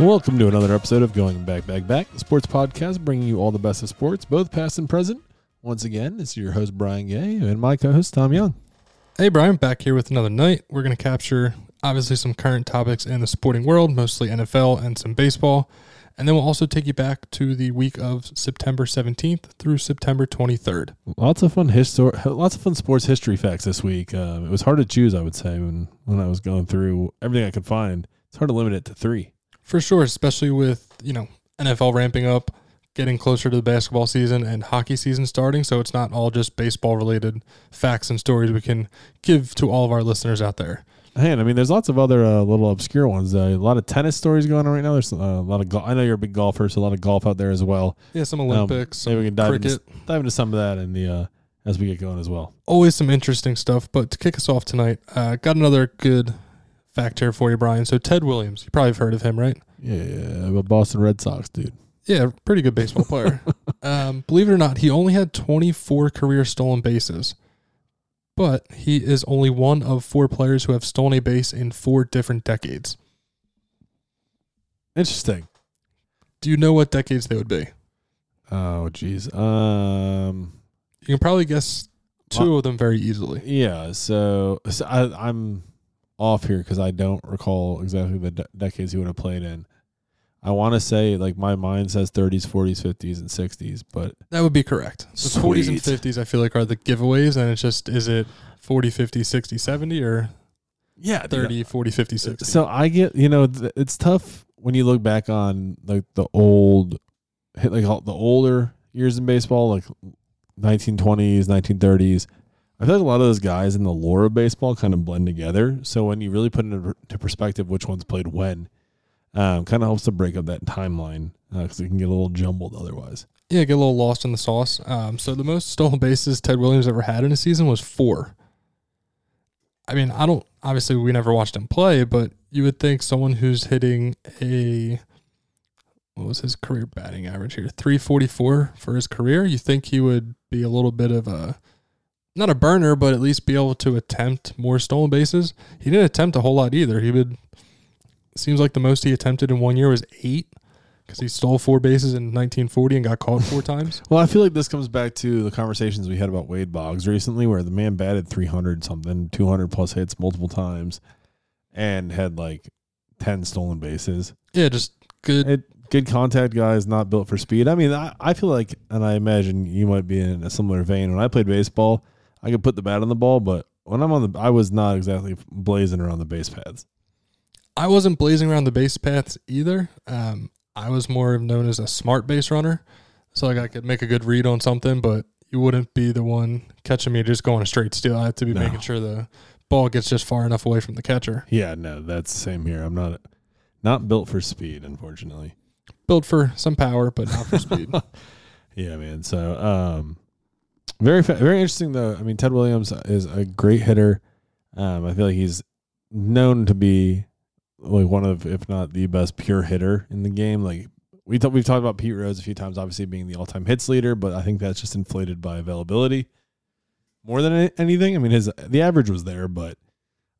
Welcome to another episode of Going Back, Back, Back, the sports podcast bringing you all the best of sports, both past and present. Once again, it's your host, Brian Gay, and my co host, Tom Young. Hey, Brian, back here with another night. We're going to capture obviously some current topics in the sporting world, mostly NFL and some baseball. And then we'll also take you back to the week of September 17th through September 23rd. Lots of fun histor- lots of fun sports history facts this week. Um, it was hard to choose, I would say, when, when I was going through everything I could find. It's hard to limit it to three. For sure, especially with, you know, NFL ramping up, getting closer to the basketball season and hockey season starting. So it's not all just baseball related facts and stories we can give to all of our listeners out there. Hey, and I mean, there's lots of other uh, little obscure ones. Uh, a lot of tennis stories going on right now. There's uh, a lot of golf. I know you're a big golfer, so a lot of golf out there as well. Yeah, some Um, Olympics, maybe we can dive cricket. into, dive into some of that in the uh, as we get going as well. always some interesting stuff. But to kick us off tonight, uh, got another good fact here for you, Brian. So Ted Williams, you probably have heard of him, right? Yeah, I'm a Boston Red Sox dude. Yeah, pretty good baseball player. um, believe it or not, he only had 24 career stolen bases, but he is only one of four players who have stolen a base in four different decades. Interesting. Do you know what decades they would be? Oh, geez. Um, You can probably guess two of them very easily. yeah. So, so I, I'm off here because I don't recall exactly the de- decades he would have played in. I want to say like my mind says 30s, 40s, 50s, and 60s, but That would be correct. The 40s and 50s, I feel like, are the giveaways, and it's just is it 40, 50, 60, 70, or yeah, dude, 30, 40, 50, uh, 60? So I get, you know, th- it's tough when you look back on like the old, hit like all the older years in baseball, like 1920s, 1930s. I feel like a lot of those guys in the lore of baseball kind of blend together. So when you really put into perspective which ones played when, um, kind of helps to break up that timeline because it can get a little jumbled otherwise. Yeah, get a little lost in the sauce. Um, so the most stolen bases Ted Williams ever had in a season was four. I mean, I don't obviously we never watched him play, but you would think someone who's hitting a what was his career batting average here? Three forty four for his career. You think he would be a little bit of a not a burner, but at least be able to attempt more stolen bases. He didn't attempt a whole lot either. He would seems like the most he attempted in one year was eight because he stole four bases in 1940 and got caught four times. Well, I feel like this comes back to the conversations we had about Wade Boggs recently, where the man batted 300 something, 200 plus hits multiple times, and had like 10 stolen bases. Yeah, just good. It, good contact guys, not built for speed. I mean, I, I feel like, and I imagine you might be in a similar vein. When I played baseball, I could put the bat on the ball, but when I'm on the, I was not exactly blazing around the base paths. I wasn't blazing around the base paths either. Um, I was more known as a smart base runner, so like I could make a good read on something, but you wouldn't be the one catching me just going a straight steal. I have to be No. making sure the ball gets just far enough away from the catcher. Yeah, no, that's the same here. I'm not, not built for speed, unfortunately. Built for some power, but not for speed. Yeah, man. So, um, very very interesting though. I mean, Ted Williams is a great hitter. Um, I feel like he's known to be like one of, if not the best pure hitter in the game. Like we thought, we've talked about Pete Rose a few times, obviously being the all time hits leader, but I think that's just inflated by availability more than anything. I mean, his the average was there, but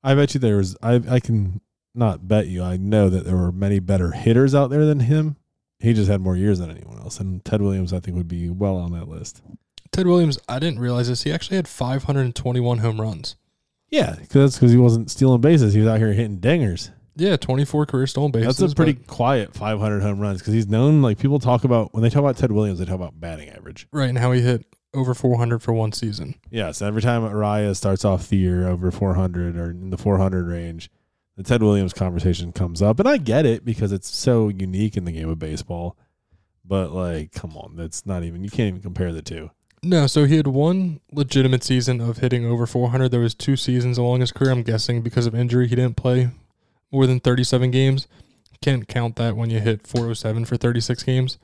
I bet you there was. I I can not bet you. I know that there were many better hitters out there than him. He just had more years than anyone else, and Ted Williams, I think, would be well on that list. Ted Williams, I didn't realize this. He actually had 521 home runs. Yeah, because that's because he wasn't stealing bases. He was out here hitting dingers. Yeah, 24 career stolen bases. That's a pretty quiet 500 home runs because he's known. Like people talk about when they talk about Ted Williams, they talk about batting average. right, and how he hit over 400 for one season. Yeah, so every time Arraez starts off the year over 400 or in the 400 range, the Ted Williams conversation comes up, and I get it because it's so unique in the game of baseball. But like, come on, that's not even. You can't even compare the two. No, so he had one legitimate season of hitting over 400. There was two seasons along his career. I'm guessing because of injury, he didn't play more than 37 games. Can't count that when you hit 407 for 36 games.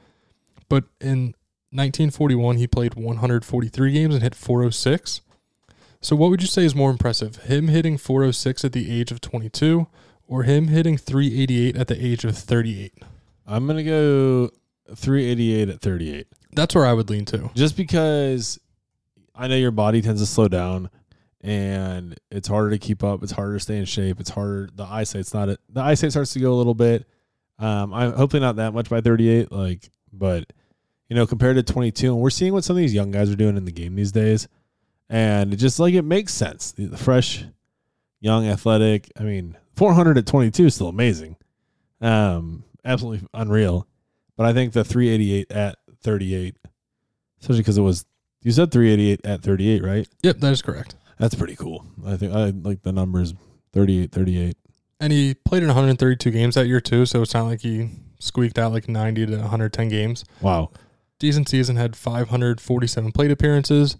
But in 1941, he played 143 games and hit 406. So what would you say is more impressive? Him hitting 406 at the age of 22 or him hitting 388 at the age of 38? I'm gonna go 388 at 38. That's where I would lean to. just because I know your body tends to slow down and it's harder to keep up. It's harder to stay in shape. It's harder. The eyesight's not it. The eyesight starts to go a little bit. Um, I hopefully not that much by 38. Like, but you know, compared to 22, and we're seeing what some of these young guys are doing in the game these days, and it just like it makes sense. The, the fresh, young, athletic. I mean, 400 at 22 is still amazing. Um, absolutely unreal. But I think the 388 at 38, especially because it was you said 388 at 38, right? Yep, that is correct. That's pretty cool. I think I like the numbers 38, 38. And he played in 132 games that year too, so it's not like he squeaked out like 90 to 110 games. Wow. Decent season, had 547 plate appearances,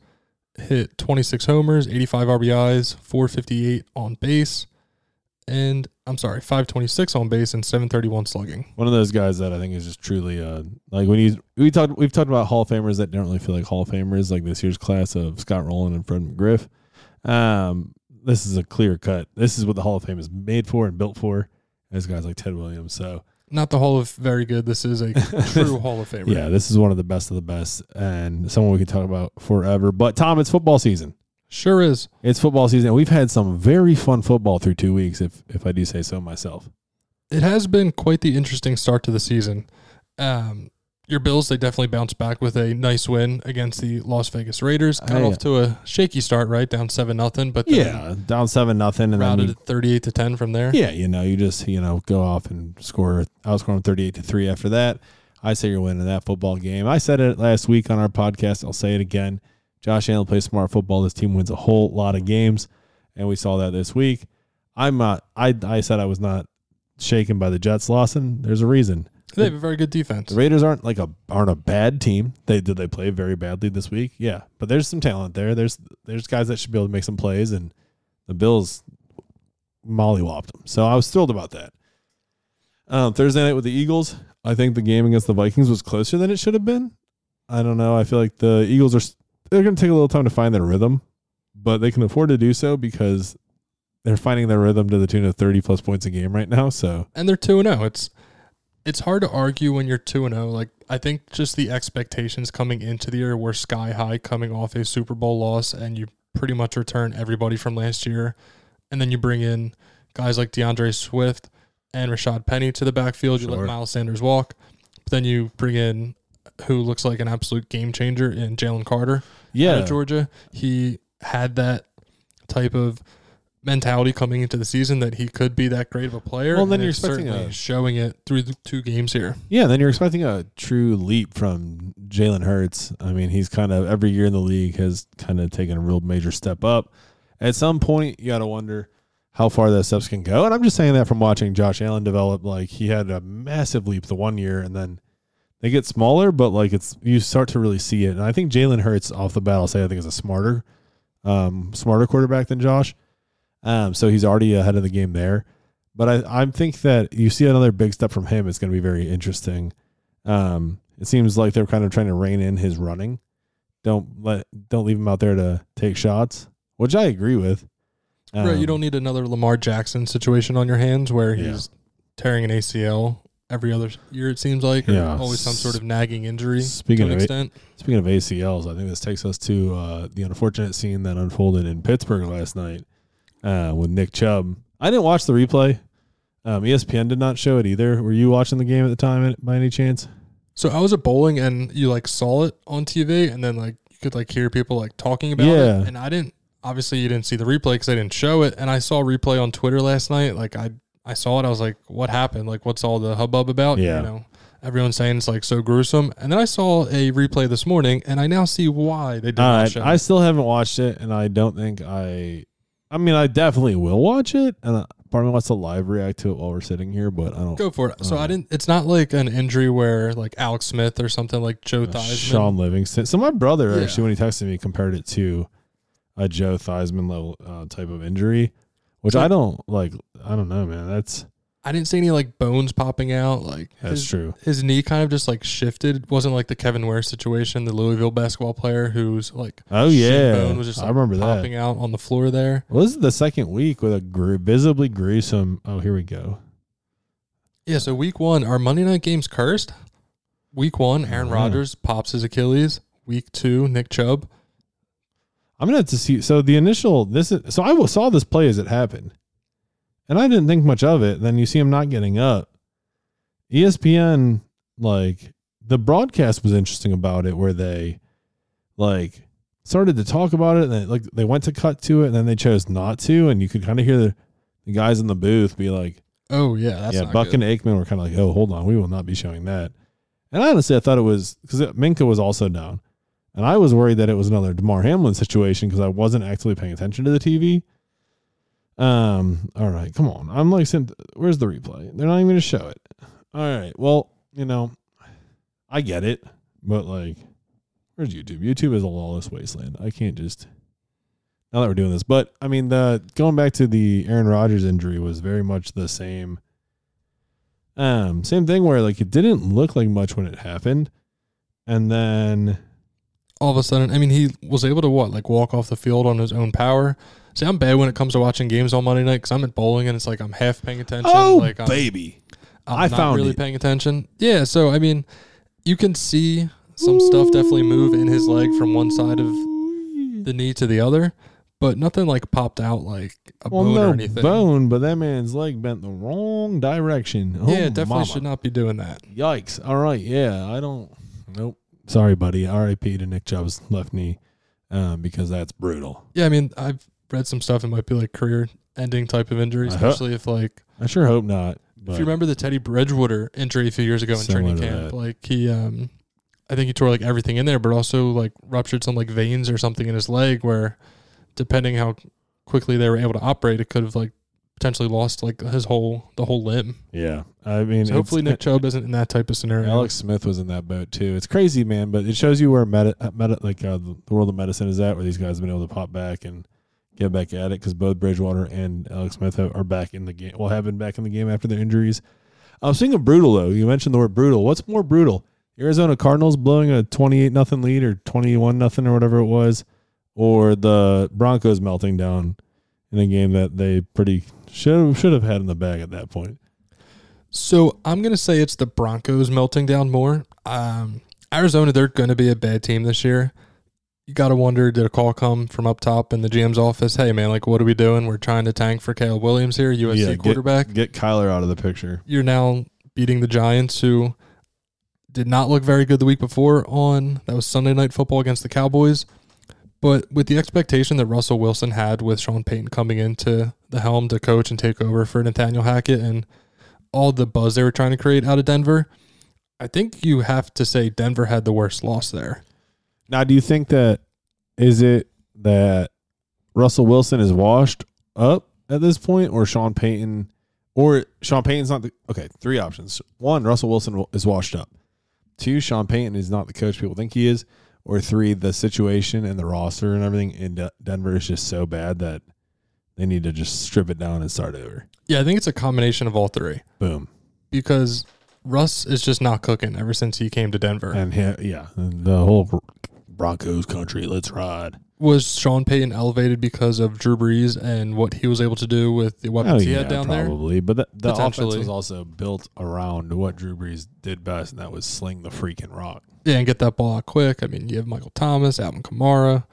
hit 26 homers, 85 RBIs, 458 on base, and I'm sorry, 526 on base and 731 slugging. One of those guys that I think is just truly uh like when you we talked we've talked about Hall of Famers that don't really feel like Hall of Famers, like this year's class of Scott Rolen and Fred McGriff. Um, this is a clear cut. This is what the Hall of Fame is made for and built for. As guys like Ted Williams. So Not the Hall of Very Good. This is a true Hall of Famer. yeah, this is one of the best of the best and someone we could talk about forever. But Tom, it's football season. Sure is. It's football season. We've had some very fun football through two weeks, if if I do say so myself. It has been quite the interesting start to the season. Um, your Bills, they definitely bounced back with a nice win against the Las Vegas Raiders. Got I- off to a shaky start, right? Down 7 nothing, but then Yeah, down seven nothing, and then routed you, 38 to 10 from there. yeah, you know, you just you know go off and score I was them thirty eight to three. After that, I say you're winning that football game. I said it last week on our podcast. I'll say it again. Josh Allen plays smart football. This team wins a whole lot of games, and we saw that this week. I'm not. I I said I was not shaken by the Jets loss, and there's a reason. They have a very good defense. The Raiders aren't like a aren't a bad team. They did they play very badly this week? Yeah, but there's some talent there. There's there's guys that should be able to make some plays, and the Bills mollywopped them. So I was thrilled about that. Um, Thursday night with the Eagles, I think the game against the Vikings was closer than it should have been. I don't know. I feel like the Eagles are they're going to take a little time to find their rhythm, but they can afford to do so because they're finding their rhythm to the tune of 30 plus points a game right now. So and they're 2 0. It's it's hard to argue when you're 2 0. Like I think just the expectations coming into the year were sky high coming off a Super Bowl loss and you pretty much return everybody from last year and then you bring in guys like D'Andre Swift and Rashad Penny to the backfield. You Sure. let Miles Sanders walk. But then you bring in who looks like an absolute game changer in Jalen Carter. yeah, Georgia. He had that type of mentality coming into the season that he could be that great of a player. Well, then you're expecting a- showing it through the two games here. Yeah, then you're expecting a true leap from Jalen Hurts. I mean, he's kind of every year in the league has kind of taken a real major step up. At some point, you got to wonder how far those steps can go. And I'm just saying that from watching Josh Allen develop. Like he had a massive leap the one year, and then they get smaller, but like it's you start to really see it. And I think Jalen Hurts off the bat, I'll say I think is a smarter, um, smarter quarterback than Josh. Um, so he's already ahead of the game there. But I, I think that you see another big step from him. It's going to be very interesting. Um, it seems like they're kind of trying to rein in his running. Don't let don't leave him out there to take shots, which I agree with. right, you Um, don't need another Lamar Jackson situation on your hands where Yeah. he's tearing an ACL every other year. It seems like, Yeah. always some sort of nagging injury Speaking to an of extent. Speaking of ACLs, I think this takes us to uh, the unfortunate scene that unfolded in Pittsburgh last night uh, with Nick Chubb. I didn't watch the replay. Um, ESPN did not show it either. Were you watching the game at the time by any chance? So I was at bowling and you like saw it on TV and then like you could like hear people like talking about Yeah. it. And I didn't, obviously you didn't see the replay because they didn't show it. And I saw a replay on Twitter last night. Like I, I saw it. I was like, what happened? Like, what's all the hubbub about? Yeah. You know, everyone's saying it's like so gruesome. And then I saw a replay this morning and I now see why they did All not right, show I still haven't watched it, and I don't think I. I mean, I definitely will watch it, and uh, part of me wants to live react to it while we're sitting here, but I don't. Go for it. So Uh, I didn't, it's not like an injury where like Alex Smith or something like Joe Uh, Theismann. Shaun Livingston. So my brother Yeah. actually, when he texted me, compared it to a Joe Theismann level uh, type of injury, which I don't like. I don't know, man. That's I didn't see any like bones popping out. Like that's his, true. his knee kind of just like shifted. It wasn't like the Kevin Ware situation, the Louisville basketball player who's like Oh yeah, bone was just I remember that. popping out on the floor there. Well, this is the second week with a gr- visibly gruesome. Oh, here we go. Yeah, so week one, our Monday night games cursed. Week one, Aaron. Rodgers pops his Achilles. Week two, Nick Chubb. I'm gonna have to see. So the initial this is so I saw this play as it happened, and I didn't think much of it. Then you see him not getting up, ESPN like the broadcast was interesting about it where they like started to talk about it and they, like they went to cut to it and then they chose not to and you could kind of hear the, the guys in the booth be like Oh yeah, that's yeah Buck good. and Aikman were kind of like oh hold on we will not be showing that and honestly I thought it was because Minkah was also down and I was worried that it was another Damar Hamlin situation because I wasn't actively paying attention to the TV um all right come on. I'm like sent where's the replay? They're not even gonna show it. All right well you know I get it but like where's YouTube? YouTube is a lawless wasteland. I can't just now that we're doing this. But I mean, the going back to the Aaron Rodgers injury was very much the same. Um, same thing where like it didn't look like much when it happened, and then all of a sudden, I mean, he was able to what, like walk off the field on his own power. See, I'm bad when it comes to watching games on Monday night because I'm at bowling and it's like I'm half paying attention. Oh, like I'm, Oh, baby, I'm I not found really it. paying attention. Yeah, so I mean, you can see some stuff definitely move in his leg from one side of the knee to the other, but nothing like popped out like a well, bone no or anything. bone, but that man's leg bent the wrong direction. Oh, yeah, definitely mama. should not be doing that. Yikes! All right, yeah, I don't. Nope. Sorry, buddy. R.I.P. to Nick Chubb's left knee, um, because that's brutal. Yeah, I mean, I've read some stuff. It might be like career-ending type of injury, especially if like I sure hope not. If you remember the Teddy Bridgewater injury a few years ago in training camp, like he, um, I think he tore like everything in there, but also like ruptured some like veins or something in his leg where, depending how quickly they were able to operate, it could have like potentially lost like his whole the whole limb. yeah, I mean, So hopefully Nick Chubb isn't in that type of scenario. Alex Smith was in that boat too. It's crazy, man, but it shows you where meta, meta like uh, the world of medicine is at, where these guys have been able to pop back and get back at it because both Bridgewater and Alex Smith have, are back in the game. Well, have been back in the game after their injuries. I was thinking brutal though. You mentioned the word brutal. What's more brutal? Arizona Cardinals blowing a twenty-eight nothing lead or twenty-one nothing or whatever it was, or the Broncos melting down in a game that they pretty should should have had in the bag at that point. So I'm gonna say it's the Broncos melting down more. Um, Arizona, they're gonna be a bad team this year. You gotta wonder, did a call come from up top in the GM's office? Hey man, like what are we doing? We're trying to tank for Caleb Williams here, USC Yeah, get- quarterback. Get Kyler out of the picture. You're now beating the Giants, who did not look very good the week before. On that was Sunday night football against the Cowboys. But with the expectation that Russell Wilson had with Sean Payton coming into the helm to coach and take over for Nathaniel Hackett and all the buzz they were trying to create out of Denver, I think you have to say Denver had the worst loss there. Now, do you think that is it that Russell Wilson is washed up at this point, or Sean Payton, or Sean Payton's not the okay? Three options: one, Russell Wilson is washed up; two, Sean Payton is not the coach people think he is; or three, the situation and the roster and everything in De- Denver is just so bad that they need to just strip it down and start over. Yeah, I think it's a combination of all three Boom. because Russ is just not cooking ever since he came to Denver. And he, yeah, the whole Broncos country, let's ride. Was Sean Payton elevated because of Drew Brees and what he was able to do with the weapons he had down there? Oh, probably. But the, the offense was also built around what Drew Brees did best, and that was sling the freaking rock. Yeah, and get that ball out quick. I mean, you have Michael Thomas, Alvin Kamara.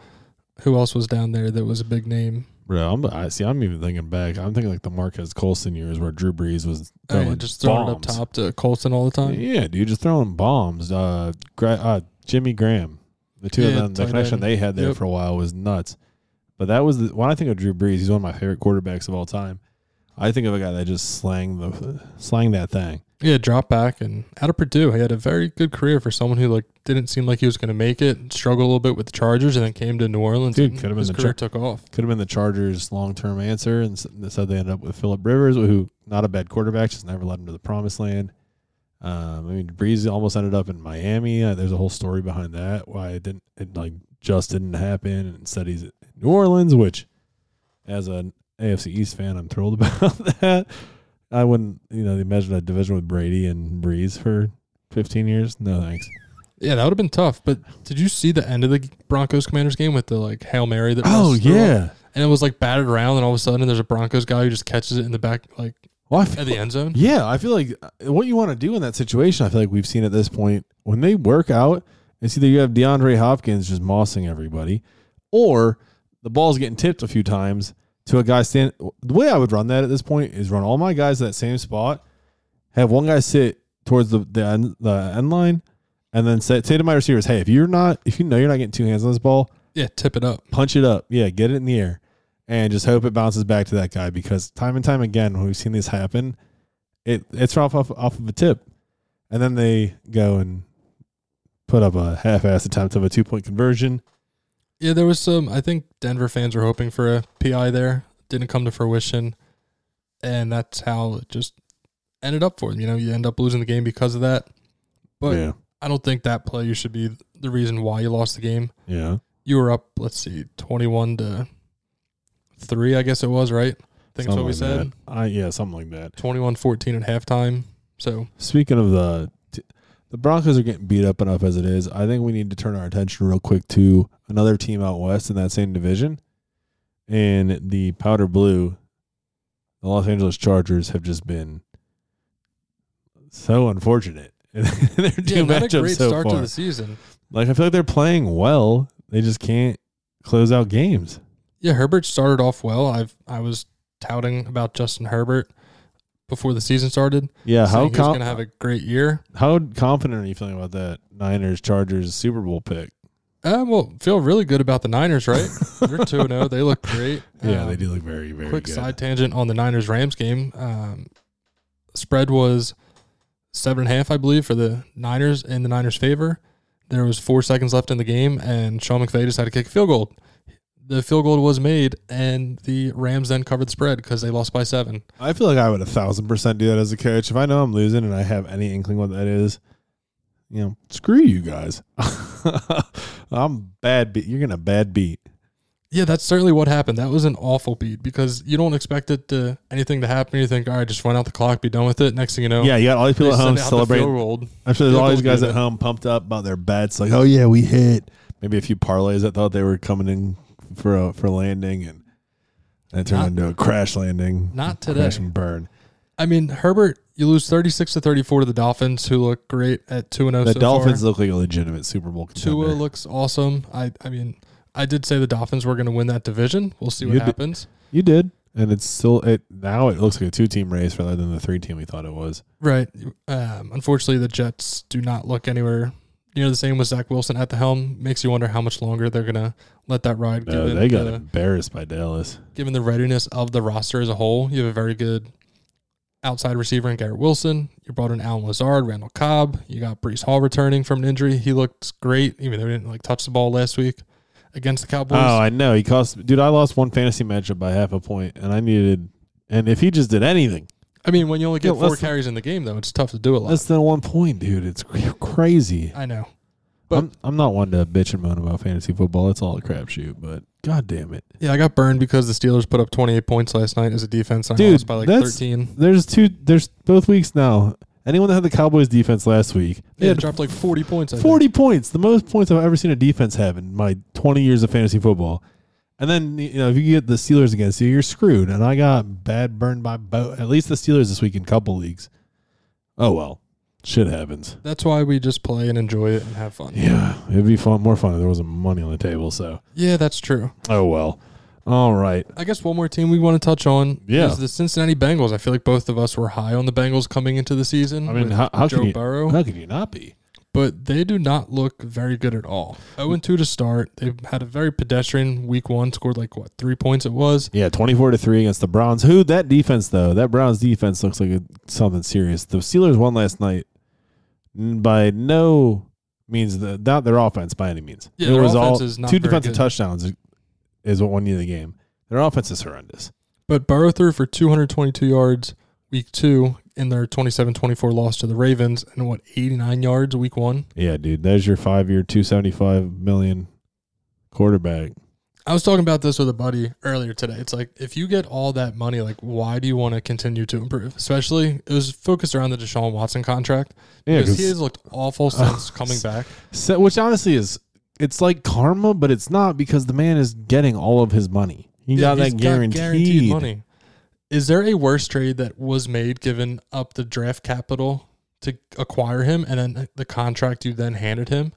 Who else was down there that was a big name? Bro, I'm, I see. I'm even thinking back. I'm thinking like the Marquez Colston years where Drew Brees was Oh, throwing just throwing bombs. up top to Colston all the time. Yeah, dude, just throwing bombs. Uh, uh Jimmy Graham, the two Yeah, of them, the tight connection end. they had there Yep. for a while was nuts. But that was the, when I think of Drew Brees. He's one of my favorite quarterbacks of all time. I think of a guy that just slang the slang that thing. Yeah, drop back and out of Purdue, he had a very good career for someone who like didn't seem like he was going to make it. Struggled a little bit with the Chargers, and then came to New Orleans. Dude, and could have been his the career Char- took off. Could have been the Chargers' long term answer, and s- instead they ended up with Philip Rivers, who not a bad quarterback, just never led him to the promised land. Um, I mean, Brees almost ended up in Miami. Uh, there's a whole story behind that why it didn't, it like just didn't happen. And instead he's in New Orleans, which, as an AFC East fan, I'm thrilled about that. I wouldn't, you know, imagine a division with Brady and Brees for 15 years. No thanks. Yeah, that would have been tough. But did you see the end of the Broncos Commanders game with the like hail mary that? Oh Russ threw up? yeah. and it was like batted around, and all of a sudden there's a Broncos guy who just catches it in the back, like Well, I at feel, the end zone. Yeah, I feel like uh, what you want to do in that situation, I feel like we've seen at this point when they work out, it's either you have DeAndre Hopkins just mossing everybody, or the ball's getting tipped a few times to a guy stand. The way I would run that at this point is run all my guys to that same spot, have one guy sit towards the the end, the end line, and then say say to my receivers, hey, if you're not if you know you're not getting two hands on this ball, Yeah, tip it up. punch it up. Yeah, get it in the air, and just hope it bounces back to that guy because time and time again when we've seen this happen, it it's off off off of a tip, and then they go and put up a half-ass attempt of a two-point conversion. Yeah, there was some. I think Denver fans were hoping for a PI there. Didn't come to fruition, and that's how it just ended up for them. You know, you end up losing the game because of that. But yeah, I don't think that play you should be the reason why you lost the game. yeah. You were up, let's see, twenty-one to three. I guess it was right. I think that's what we like said. that. I yeah, something like that. 21-14 at halftime. So Speaking of the the Broncos are getting beat up enough as it is. I think we need to turn our attention real quick to another team out west in that same division. And the powder blue, the Los Angeles Chargers have just been so unfortunate. their two yeah, matchups great so start far. to the season. Like I feel like they're playing well. They just can't close out games. Yeah, Herbert started off well. I've I was touting about Justin Herbert before the season started. Yeah, how saying he com- going to have a great year. how confident are you feeling about that Niners Chargers Super Bowl pick? Uh, well, feel really good about the Niners, right? They're two zero. They look great. Yeah, Um, they do look very very Quick good. side tangent on the Niners Rams game. Um, spread was seven and a half, I believe, for the Niners in the Niners' favor. There was four seconds left in the game, and Sean McVay decided to kick a field goal. The field goal was made, and the Rams then covered the spread because they lost by seven. I feel like I would a thousand percent do that as a coach. If I know I'm losing and I have any inkling what that is, you know, screw you guys. I'm bad beat. You're gonna bad beat. Yeah, that's certainly what happened. That was an awful beat because you don't expect it to anything to happen. You think, all right, just run out the clock, be done with it. Next thing you know, Yeah, you got all these people at home celebrating. I'm sure there's all these guys at home pumped up about their bets. Like, oh yeah, we hit. Maybe a few parlays that thought they were coming in for a for landing, and that turned Not- into a crash landing. Not today. Crash and burn. I mean, Herbert, you lose thirty six to thirty four to the Dolphins, who look great at two and zero. The so Dolphins Far. look like a legitimate Super Bowl contender. Tua looks awesome. I, I mean, I did say the Dolphins were going to win that division. We'll see what You did- happens. you did, and it's still it now. It looks like a two team race rather than the three team we thought it was. Right. Um, unfortunately, the Jets do not look anywhere near the same with Zach Wilson at the helm. Makes you wonder how much longer they're going to let that ride. No, they got the, embarrassed by Dallas. given the readiness of the roster as a whole, you have a very good outside receiver in Garrett Wilson. You brought in Allen Lazard, Randall Cobb. You got Breece Hall returning from an injury. He looked great, even though he didn't like touch the ball last week against the Cowboys. Oh, I know. He cost dude. I lost one fantasy matchup by half a point, and I needed. And if he just did anything I mean, when you only get Yeah, four less than- carries in the game, though, it's tough to do a lot. less than one point, dude, it's cr- crazy. I know. But- I'm I'm not one to bitch and moan about fantasy football. It's all a crapshoot. But god damn it, Yeah, I got burned because the Steelers put up 28 points last night as a defense. And I Dude, lost by like that's- 13. there's two. There's both weeks now. Anyone that had the Cowboys defense last week, they Yeah, had dropped like 40 points. I think. 40 points, the most points I've ever seen a defense have in my 20 years of fantasy football. And then you know if you get the Steelers against you, you're screwed. And I got bad burned by both. At least the Steelers this week in couple leagues. Oh well, shit happens. That's why we just play and enjoy it and have fun. Yeah, it'd be fun, more fun if there wasn't money on the table. So Yeah, that's true. oh well. All right. I guess one more team we want to touch on Yeah. is the Cincinnati Bengals. I feel like both of us were high on the Bengals coming into the season. I mean, how, how Joe can you Burrow, how can you not be? But they do not look very good at all. 0 2 to start. They've had a very pedestrian week one, scored like what, three points it was. Yeah, twenty four to three against the Browns. Who that defense though? That Browns defense looks like a, something serious. The Steelers won last night by no means the not their offense by any means. Yeah, it their was offense all is not two defensive good. touchdowns is- is what won you the game. Their offense is horrendous. But Burrow threw for 222 yards week two in their 27 24 loss to the Ravens, and what, 89 yards week one? Yeah, dude, there's your five year, two seventy five million quarterback. I was talking about this with a buddy earlier today. It's like, if you get all that money, like, why do you want to continue to improve? Especially, it was focused around the Deshaun Watson contract. Yeah, because he has looked awful since coming back. so, which honestly is it's like karma, but it's not because the man is getting all of his money. He got he's that guaranteed. guaranteed money. Is there a worse trade that was made given up the draft capital to acquire him and then the contract you then handed him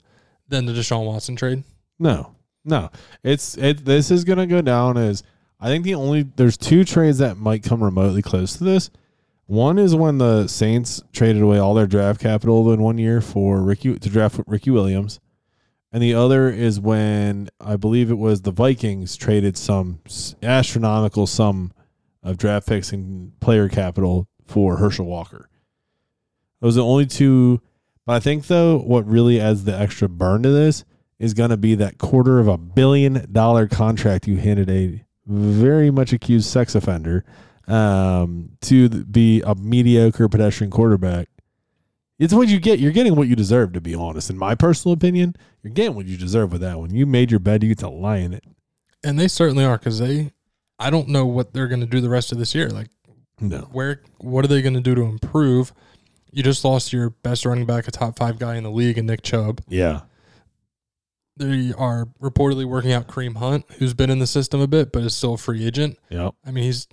than the Deshaun Watson trade? No, no. It's it. This is gonna go down as I think the only there's two trades that might come remotely close to this. One is when the Saints traded away all their draft capital in one year for Ricky to draft Ricky Williams, and the other is when I believe it was the Vikings traded some astronomical sum of draft picks and player capital for Herschel Walker. Those are the only two. But I think though, what really adds the extra burn to this is going to be that quarter of a billion dollar contract you handed a very much accused sex offender um, to be a mediocre pedestrian quarterback. It's what you get. You're getting what you deserve, to be honest. In my personal opinion, you're getting what you deserve with that one. You made your bed, you get to lie in it. And they certainly are because they, I don't know what they're going to do the rest of this year. Like, No. where, what are they going to do to improve? You just lost your best running back, a top five guy in the league, and Nick Chubb. Yeah. They are reportedly working out Kareem Hunt, who's been in the system a bit, but is still a free agent. Yep. I mean, he's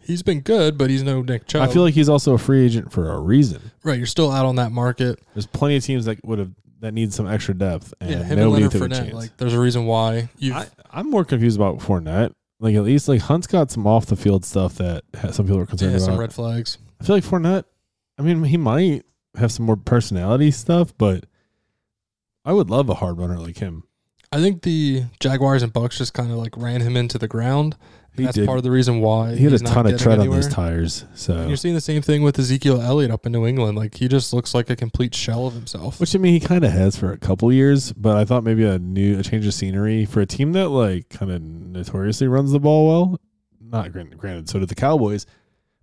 he's been good, but he's no Nick Chubb. I feel like he's also a free agent for a reason. right. You're still out on that market. There's plenty of teams that would have that need some extra depth, and yeah, him and Leonard a Fournette. Like, there's a reason why you. I, I'm more confused about Fournette. Like at least like Hunt's got some off the field stuff that some people are concerned about. yeah, some red flags. I feel like Fournette. I mean, he might have some more personality stuff, but I would love a hard runner like him. I think the Jaguars and Bucks just kind of like ran him into the ground. He That's did. part of the reason why he had a ton of tread anywhere. on those tires. So, And you're seeing the same thing with Ezekiel Elliott up in New England. Like he just looks like a complete shell of himself. which I mean, he kind of has for a couple years, but I thought maybe a new a change of scenery for a team that like kind of notoriously runs the ball well. Not granted, granted, so did the Cowboys,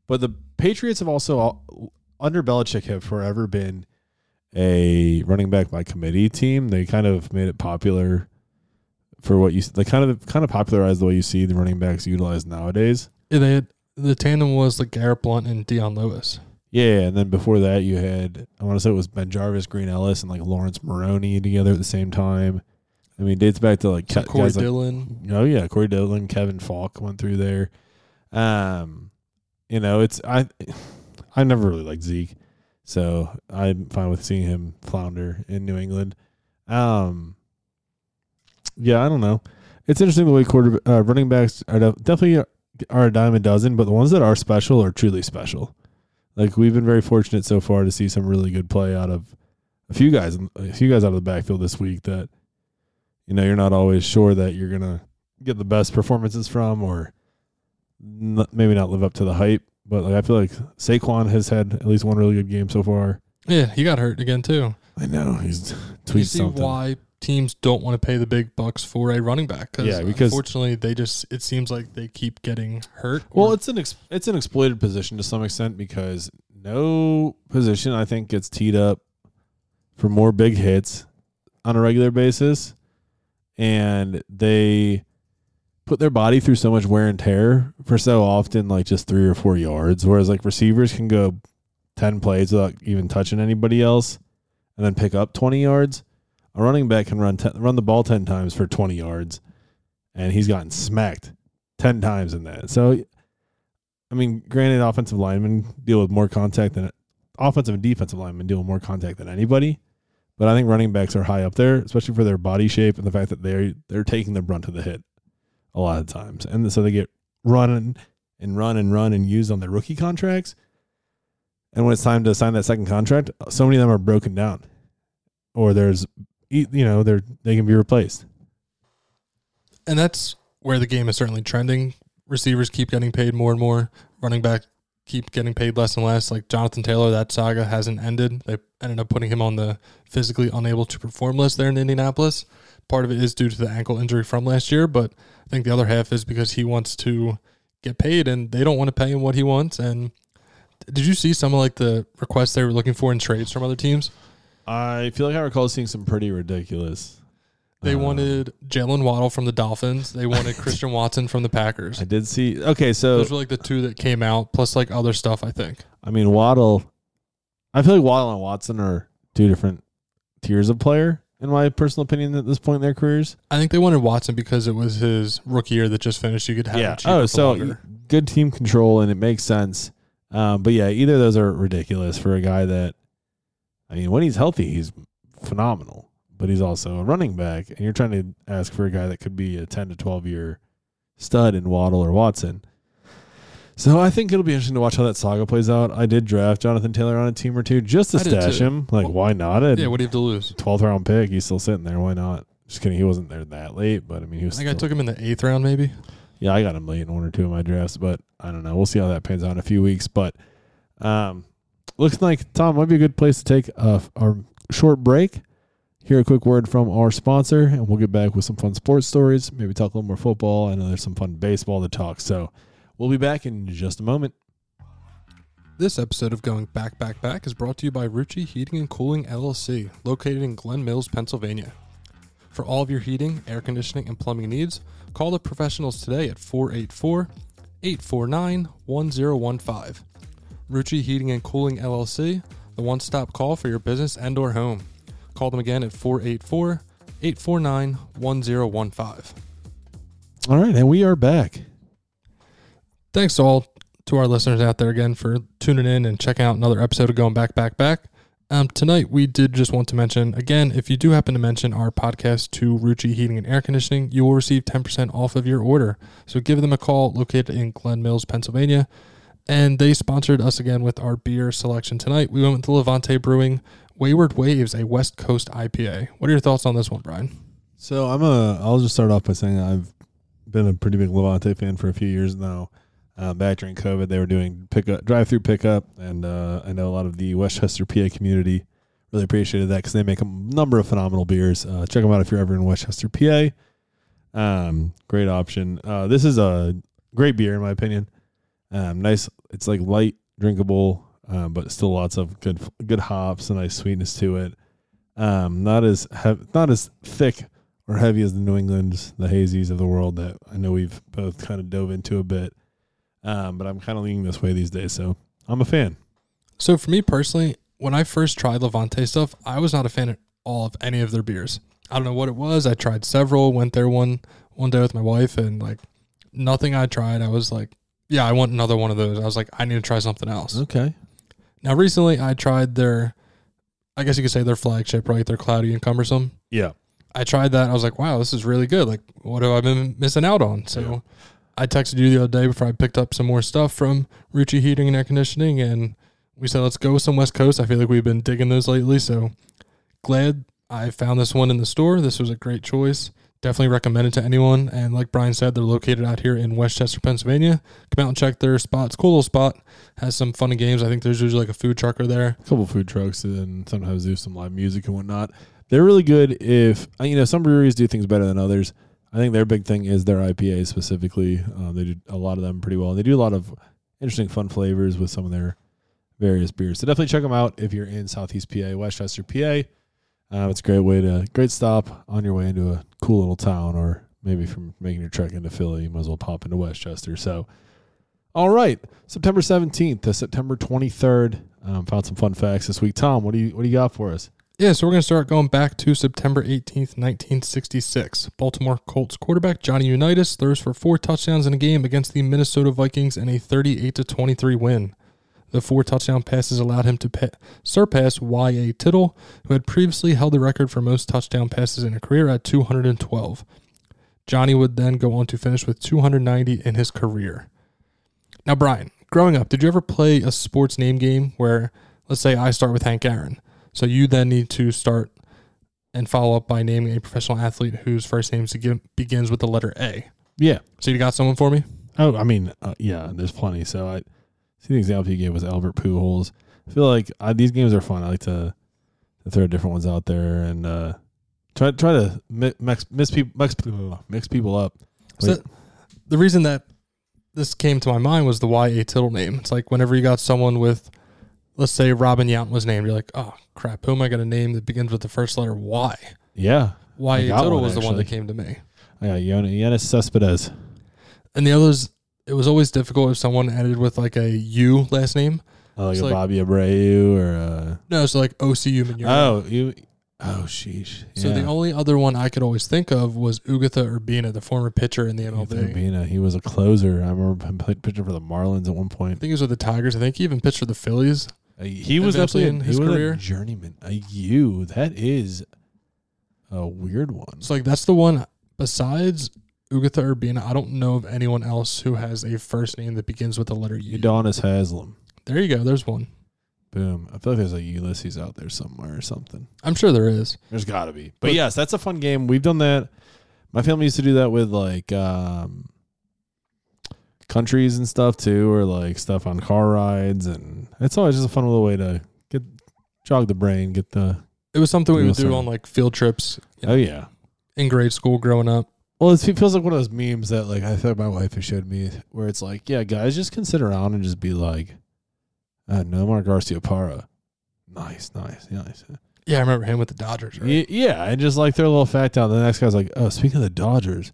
but the Patriots have also under Belichick have forever been a running back by committee team. They kind of made it popular for what you they kind of kind of popularized the way you see the running backs utilized nowadays. Yeah, they had, the tandem was like Garrett Blount and Dion Lewis. Yeah, and then before that you had I want to say it was BenJarvus, Green Ellis, and like Laurence Maroney together at the same time. I mean, it dates back to like So ca- Corey guys like Dillon. oh yeah, Corey Dillon, Kevin Faulk went through there. Um, you know, it's I I never really liked Zeke, so I'm fine with seeing him flounder in New England. Um, yeah, I don't know. It's interesting the way quarter uh, running backs are def- definitely are a dime a dozen, but the ones that are special are truly special. Like we've been very fortunate so far to see some really good play out of a few guys, a few guys out of the backfield this week that you know you're not always sure that you're gonna get the best performances from, or n- maybe not live up to the hype. But like I feel like Saquon has had at least one really good game so far. Yeah, he got hurt again too. I know he's you tweeted see something. why teams don't want to pay the big bucks for a running back. Cause Yeah, because- unfortunately they just it seems like they keep getting hurt. Well, it's an ex- it's an exploited position to some extent because no position I think gets teed up for more big hits on a regular basis, and they put their body through so much wear and tear for so often, like just three or four yards. Whereas like receivers can go ten plays without even touching anybody else, and then pick up twenty yards. A running back can run ten, run the ball ten times for twenty yards, and he's gotten smacked ten times in that. So, I mean, granted, offensive linemen deal with more contact than offensive and defensive linemen deal with more contact than anybody. But I think running backs are high up there, especially for their body shape and the fact that they're they're taking the brunt of the hit a lot of times, and so they get run and, and run and run and used on their rookie contracts. And when it's time to sign that second contract, so many of them are broken down, or there's, you know, they're they can be replaced. and that's where the game is certainly trending. Receivers keep getting paid more and more. Running back keep getting paid less and less. Like Jonathan Taylor, that saga hasn't ended. They ended up putting him on the physically unable to perform list there in Indianapolis. Part of it is due to the ankle injury from last year, but I think the other half is because he wants to get paid and they don't want to pay him what he wants. And did you see some of like the requests they were looking for in trades from other teams? I feel like I recall seeing some pretty ridiculous. They um, wanted Jaylen Waddle from the Dolphins. They wanted Christian Watson from the Packers. I did see. Okay, so Those were like the two that came out, plus like other stuff. I think. I mean Waddle. I feel like Waddle and Watson are two different tiers of player, in my personal opinion, at this point in their careers. I think they wanted Watson because it was his rookie year that just finished. You could have him Oh, so longer. good team control, and it makes sense. Um, but yeah, either of those are ridiculous for a guy that. I mean, when he's healthy, he's phenomenal. But he's also a running back, and you're trying to ask for a guy that could be a ten to twelve year stud in Waddle or Watson. So I think it'll be interesting to watch how that saga plays out. I did draft Jonathan Taylor on a team or two just to I stash him. Like, Well, why not? A Yeah, what do you have to lose? 12th round pick. He's still sitting there. Why not? Just kidding. He wasn't there that late, but I mean, he was. I think I took him in the eighth round, maybe. Yeah, I got him late in one or two of my drafts, but I don't know. We'll see how that pans out in a few weeks. But um, looks like Tom might be a good place to take a, our short break. Hear a quick word from our sponsor, and we'll get back with some fun sports stories. Maybe talk a little more football. I know there's some fun baseball to talk. So we'll be back in just a moment. This episode of Going Back, Back, Back is brought to you by Rucci Heating and Cooling LLC, located in Glen Mills, Pennsylvania. For all of your heating, air conditioning, and plumbing needs, call the professionals today at 484 849 1015. Rucci Heating and Cooling LLC, the one stop call for your business and or home. Call them again at 484 849 1015. All right, and we are back. thanks to all to our listeners out there again for tuning in and checking out another episode of Going Back, Back, Back. Um, tonight we did just want to mention again, if you do happen to mention our podcast to Rucci Heating and Air Conditioning, you will receive ten percent off of your order. So give them a call, located in Glen Mills, Pennsylvania, and they sponsored us again with our beer selection tonight. We went with the Levante Brewing Wayward Waves, a West Coast IPA. What are your thoughts on this one, Brian? So I'm a. I'll just start off by saying I've been a pretty big Levante fan for a few years now. Uh, back during COVID, they were doing pickup, drive-through pickup, and uh, I know a lot of the West Chester, PA community really appreciated that because they make a number of phenomenal beers. Uh, check them out if you're ever in West Chester, PA. Um, great option. Uh, this is a great beer in my opinion. Um, nice. It's like light, drinkable, um, but still lots of good, good hops, a nice sweetness to it. Um, not as hev- not as thick or heavy as the New Englands, the hazies of the world that I know we've both kind of dove into a bit. Um, but I'm kind of leaning this way these days, so I'm a fan. So for me personally, when I first tried Levante stuff, I was not a fan at all of any of their beers. I don't know what it was. I tried several, went there one one day with my wife, and like nothing I tried, I was like, yeah, I want another one of those. I was like, I need to try something else. Okay. Now recently, I tried their, I guess you could say their flagship, right? Their cloudy and cumbersome. Yeah. I tried that. I was like, wow, this is really good. Like, what have I been missing out on? So Yeah. I texted you the other day before I picked up some more stuff from Rucci Heating and Air Conditioning, and we said, let's go with some West Coast. I feel like we've been digging those lately. So glad I found this one in the store. This was a great choice. Definitely recommend it to anyone. And like Brian said, they're located out here in West Chester, Pennsylvania. Come out and check their spot. It's a cool little spot. Has some fun and games. I think there's usually like a food trucker there. A couple food trucks and sometimes do some live music and whatnot. They're really good if uh, you know some breweries do things better than others. I think their big thing is their IPA specifically. Um, they do a lot of them pretty well. And They do a lot of interesting, fun flavors with some of their various beers. So definitely check them out if you're in Southeast PA, West Chester, PA. Um, it's a great way to great stop on your way into a cool little town, or maybe from making your trek into Philly, you might as well pop into West Chester. So, all right, September seventeenth to September twenty third. Um, found some fun facts this week. Tom, what do you what do you got for us? Yeah, so we're going to start going back to September 18th, 1966. Baltimore Colts quarterback Johnny Unitas throws for four touchdowns in a game against the Minnesota Vikings in a 38 to 23 win. The four touchdown passes allowed him to pa- surpass Y.A. Tittle, who had previously held the record for most touchdown passes in a career at 212. Johnny would then go on to finish with 290 in his career. Now, Brian, growing up, did you ever play a sports name game where, let's say, I start with Hank Aaron? So you then need to start and follow up by naming a professional athlete whose first name begins with the letter A. Yeah. So you got someone for me? Oh, I mean, uh, yeah. There's plenty. So I see the example you gave was Albert Pujols. I feel like uh, these games are fun. I like to, to throw different ones out there and uh, try try to mix mix people mix, mix people up. So Wait. the reason that this came to my mind was the Y.A. Tittle name. It's like whenever you got someone with, let's say Robin Yount was named, you're like, oh crap, who am I going to name that begins with the first letter Y? Yeah. Y.A. Tittle was the one that came to me. I got Yon- Yoenis Cespedes. And the others, it was always difficult if someone ended with like a U last name. Oh, like It's a like- Bobby Abreu or uh, No, it's like OCU Manura. oh you oh sheesh. So the only other one I could always think of was Ugueth Urbina, the former pitcher in the MLB. Ethan Urbina, he was a closer. I remember him playing pitching for the Marlins at one point. I think he was with the Tigers. I think he even pitched for the Phillies. Uh, he was definitely in his he was career. a journeyman. A U. That is a weird one. So like that's the one. Besides Ugueth Urbina. I don't know of anyone else who has a first name that begins with the letter U. Udonis Haslem. There you go. There's one. Boom. I feel like there's a Ulysses out there somewhere or something. I'm sure there is. There's got to be. But, But- yes, that's a fun game. We've done that. My family used to do that with like um, countries and stuff too, or like stuff on car rides, and it's always just a fun little way to get jog the brain, get the It was something we would do on like field trips oh yeah. in grade school growing up. Well, it feels like one of those memes that like I thought my wife has showed me, where it's like, yeah, guys, just can sit around and just be like, uh, Nomar Garciaparra, nice, nice, nice. Yeah, I remember him with the Dodgers. Right? Yeah, and just like throw a little fact out. The next guy's like, "Oh, speaking of the Dodgers,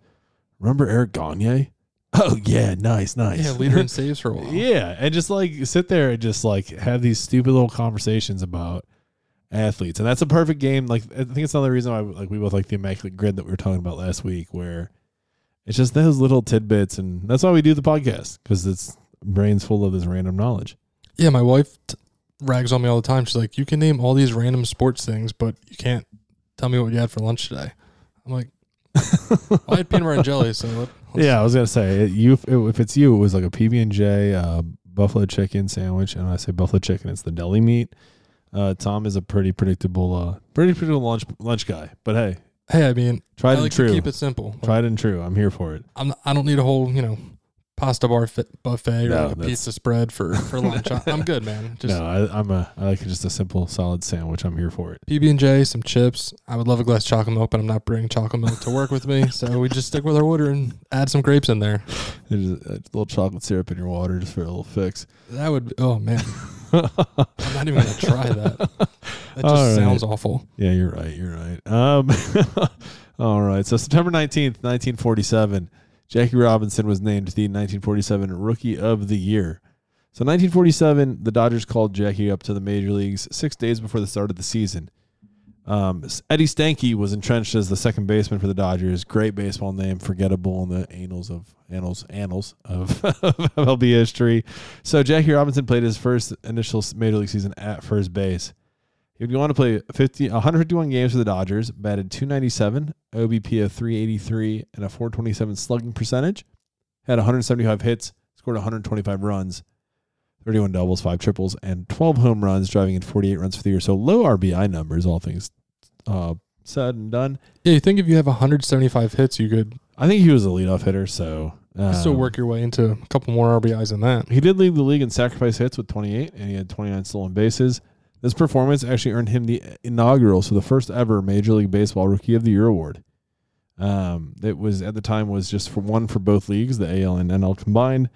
remember Eric Gagne? Oh yeah, nice, nice. Yeah, leader in saves for a while. yeah, and just like sit there and just like have these stupid little conversations about athletes, and that's a perfect game. Like I think it's another reason why like we both like the immaculate grid that we were talking about last week, where it's just those little tidbits, and that's why we do the podcast because it's brains full of this random knowledge. Yeah, my wife t- rags on me all the time. She's like, "You can name all these random sports things, but you can't tell me what you had for lunch today." I'm like, well, "I had peanut butter and jelly." So Yeah, I was gonna say it, you. If it's you, it was like a PB and J uh, buffalo chicken sandwich, and I say buffalo chicken, it's the deli meat. Uh, Tom is a pretty predictable, uh, pretty predictable lunch lunch guy. But hey, Hey, I mean, tried I and true. to keep it simple. tried and true. I'm here for it. I'm. I don't need a whole, you know, pasta bar buffet or No, like a that's- pizza spread for for lunch. I, I'm good, man. Just no, I, I'm a. I like just a simple, solid sandwich. I'm here for it. PB and J, some chips. I would love a glass of chocolate milk, but I'm not bringing chocolate milk to work with me. So we just stick with our water and add some grapes in there. There's a, a little chocolate syrup in your water just for a little fix. That would. Oh man, I'm not even gonna try that. That just All right. sounds awful. Yeah, you're right. You're right. Um, all right. So September 19th, 1947, Jackie Robinson was named the 1947 Rookie of the Year. So 1947, the Dodgers called Jackie up to the major leagues six days before the start of the season. Um, Eddie Stanky was entrenched as the second baseman for the Dodgers. Great baseball name, forgettable in the annals of annals annals of MLB history. So Jackie Robinson played his first initial major league season at first base. He would go on to play 50, 151 games for the Dodgers, batted 297, OBP of 383, and a 427 slugging percentage. Had 175 hits, scored 125 runs, 31 doubles, 5 triples, and 12 home runs, driving in 48 runs for the year. So low RBI numbers, all things uh, said and done. Yeah, you think if you have 175 hits, you could I think he was a leadoff hitter, so. still um, work your way into a couple more RBIs than that. He did lead the league in sacrifice hits with 28, and he had 29 stolen bases. This performance actually earned him the inaugural, so the first ever Major League Baseball Rookie of the Year award. Um, it was at the time was just for one for both leagues, the AL and NL combined.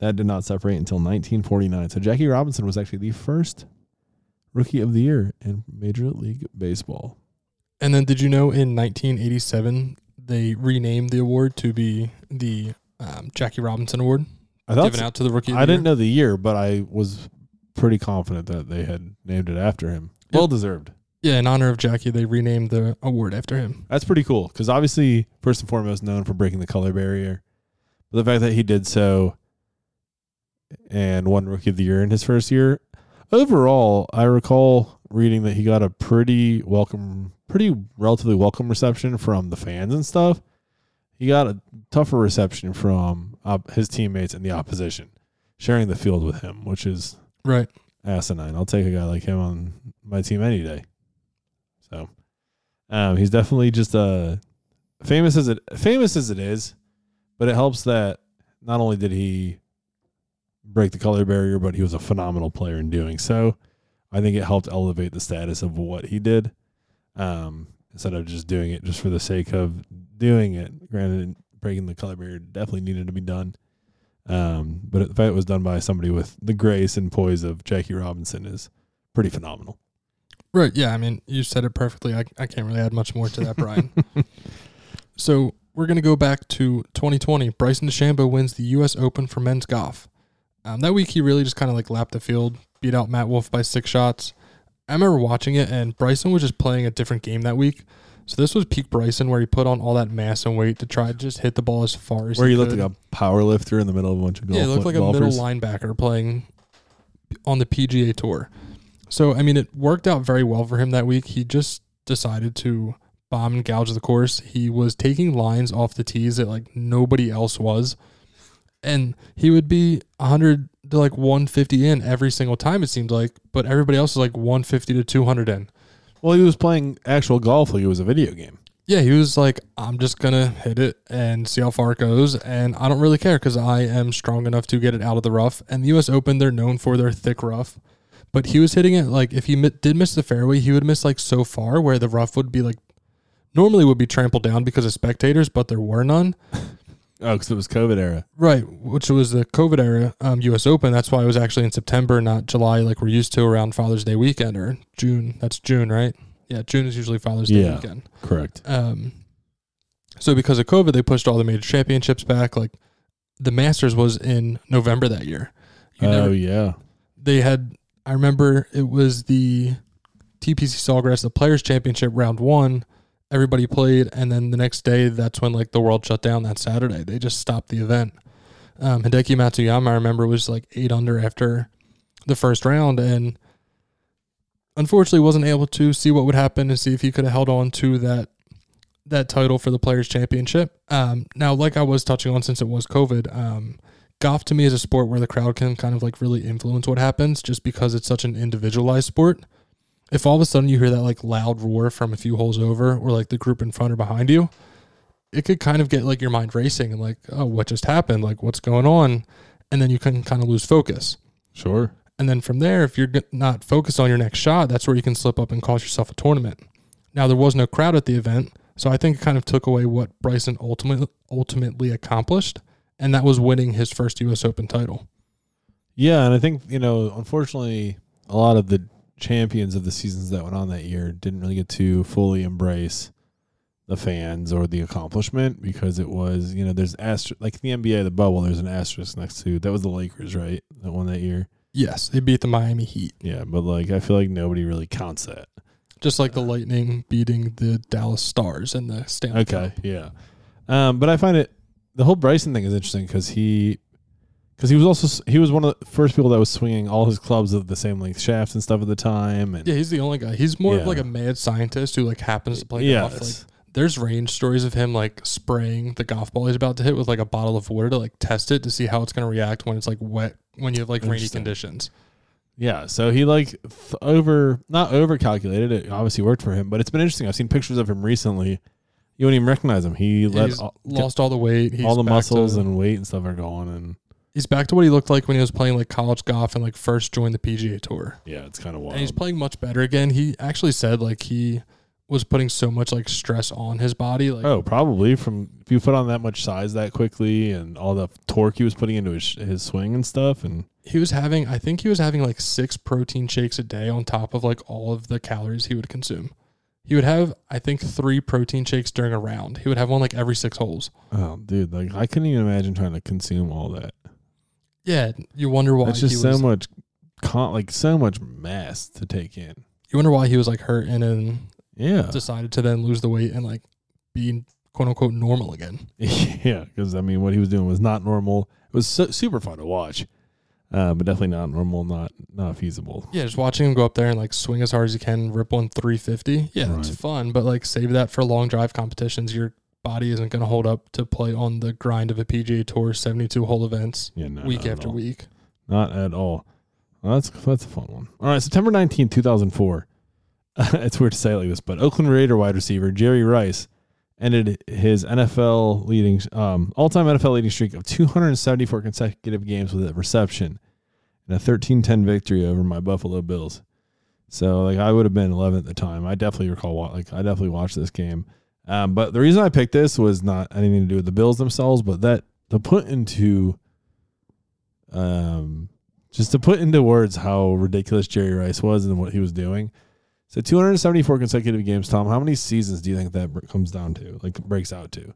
That did not separate until 1949. So Jackie Robinson was actually the first Rookie of the Year in Major League Baseball. And then, did you know in 1987 they renamed the award to be the um, Jackie Robinson Award, I thought given out to the rookie? Of I the didn't year? know the year, but I was pretty confident that they had named it after him. Yep. Well deserved. Yeah, in honor of Jackie, they renamed the award after him. That's pretty cool because obviously, first and foremost, known for breaking the color barrier. But the fact that he did so and won Rookie of the Year in his first year, overall, I recall reading that he got a pretty welcome, pretty relatively welcome reception from the fans and stuff. He got a tougher reception from op- his teammates and the opposition, sharing the field with him, which is Right. asinine. I'll take a guy like him on my team any day. So, um, he's definitely just uh, famous as it famous as it is, but it helps that not only did he break the color barrier, but he was a phenomenal player in doing so. I think it helped elevate the status of what he did, um, instead of just doing it just for the sake of doing it. Granted, breaking the color barrier definitely needed to be done. But the fact it was done by somebody with the grace and poise of Jackie Robinson is pretty phenomenal. Right. Yeah. I mean, you said it perfectly. I, I can't really add much more to that, Brian. so we're going to go back to 2020. Bryson DeChambeau wins the U.S. Open for men's golf. Um, that week, he really just kind of like lapped the field, beat out Matt Wolff by six shots. I remember watching it, and Bryson was just playing a different game that week. So this was peak Bryson, where he put on all that mass and weight to try to just hit the ball as far as Where he he looked could. like a power lifter in the middle of a bunch of golf Yeah, it looked like a middle linebacker playing on the PGA Tour. So, I mean, it worked out very well for him that week. He just decided to bomb and gouge the course. He was taking lines off the tees that like nobody else was, and he would be 100 to like 150 in every single time it seemed like, but everybody else was like 150 to 200 in. Well, he was playing actual golf like it was a video game. Yeah, he was like, I'm just gonna hit it and see how far it goes, and I don't really care because I am strong enough to get it out of the rough. And the U.S. Open, they're known for their thick rough, but he was hitting it like if he mi- did miss the fairway, he would miss like so far where the rough would be like normally would be trampled down because of spectators, but there were none. Oh, because it was COVID era. Right, which was the COVID era um, U.S. Open. That's why it was actually in September, not July, like we're used to around Father's Day weekend or June. That's June, right? Yeah, June is usually Father's Day Yeah. weekend. Correct. Um, so because of COVID, they pushed all the major championships back. Like the Masters was in November that year. You oh never- yeah. they had. I remember it was the TPC Sawgrass, the Players Championship round one. Everybody played, and then the next day, that's when like the world shut down. That Saturday, they just stopped the event. Um, Hideki Matsuyama, I remember, was like eight under after the first round, and unfortunately wasn't able to see what would happen and see if he could have held on to that that title for the Players Championship. Um, now, like I was touching on, since it was COVID, um, golf to me is a sport where the crowd can kind of like really influence what happens, just because it's such an individualized sport. If all of a sudden you hear that like loud roar from a few holes over, or like the group in front or behind you, it could kind of get like your mind racing and like, oh, what just happened? Like, what's going on? And then you can kind of lose focus. Sure. And then from there, if you're not focused on your next shot, that's where you can slip up and cost yourself a tournament. Now there was no crowd at the event, so I think it kind of took away what Bryson ultimately ultimately accomplished, and that was winning his first U.S. Open title. Yeah, and I think you know, unfortunately, a lot of the champions of the seasons that went on that year didn't really get to fully embrace the fans or the accomplishment because it was you know there's asterisk like the NBA the bubble there's an asterisk next to that was the Lakers right that won that year Yes, they beat the Miami Heat, yeah but like I feel like nobody really counts that just like the Lightning beating the Dallas Stars in the Stanley Okay, Cup. yeah. Um, but I find it the whole Bryson thing is interesting because he because he was also he was one of the first people that was swinging all his clubs of the same length shafts and stuff at the time. And Yeah, he's the only guy. He's more Yeah. of like a mad scientist who like happens to play yes, golf. Like there's range stories of him like spraying the golf ball he's about to hit with like a bottle of water to like test it to see how it's going to react when it's like wet when you have like rainy conditions. yeah. So he like th- over not over calculated. It obviously worked for him, but it's been interesting. I've seen pictures of him recently. You wouldn't even recognize him. He let all, lost all the weight. He's all the muscles and weight and stuff are gone. And he's back to what he looked like when he was playing like college golf and like first joined the PGA Tour. yeah, it's kind of wild. And he's playing much better again. He actually said like he was putting so much like stress on his body. Like Oh, probably from if you put on that much size that quickly and all the torque he was putting into his his swing and stuff, and he was having I think he was having like six protein shakes a day on top of like all of the calories he would consume. He would have I think three protein shakes during a round. He would have one like every six holes. oh, dude, like I couldn't even imagine trying to consume all that. Yeah, you wonder why It's just so was, much, con- like so much mass to take in. You wonder why he was like hurt and then Yeah, decided to then lose the weight and like be quote unquote normal again. yeah, because I mean, what he was doing was not normal. It was so, super fun to watch, uh, but definitely not normal, not not feasible. Yeah, just watching him go up there and like swing as hard as he can, rip one 350. Yeah, it's fun, but like save that for long drive competitions. Your body isn't going to hold up to play on the grind of a PGA Tour 72 hole events Yeah, no, week after week. Not at all. Well, that's that's a fun one. All right, September nineteenth, two thousand four. it's weird to say it like this, but Oakland Raider wide receiver Jerry Rice ended his NFL leading um, all-time NFL leading streak of 274 consecutive games with a reception and a 13-10 victory over my Buffalo Bills. So like I would have been 11 at the time. I definitely recall like I definitely watched this game. Um, but the reason I picked this was not anything to do with the Bills themselves, but that to put into um just to put into words how ridiculous Jerry Rice was and what he was doing. So 274 consecutive games, Tom. How many seasons do you think that comes down to? Like breaks out to?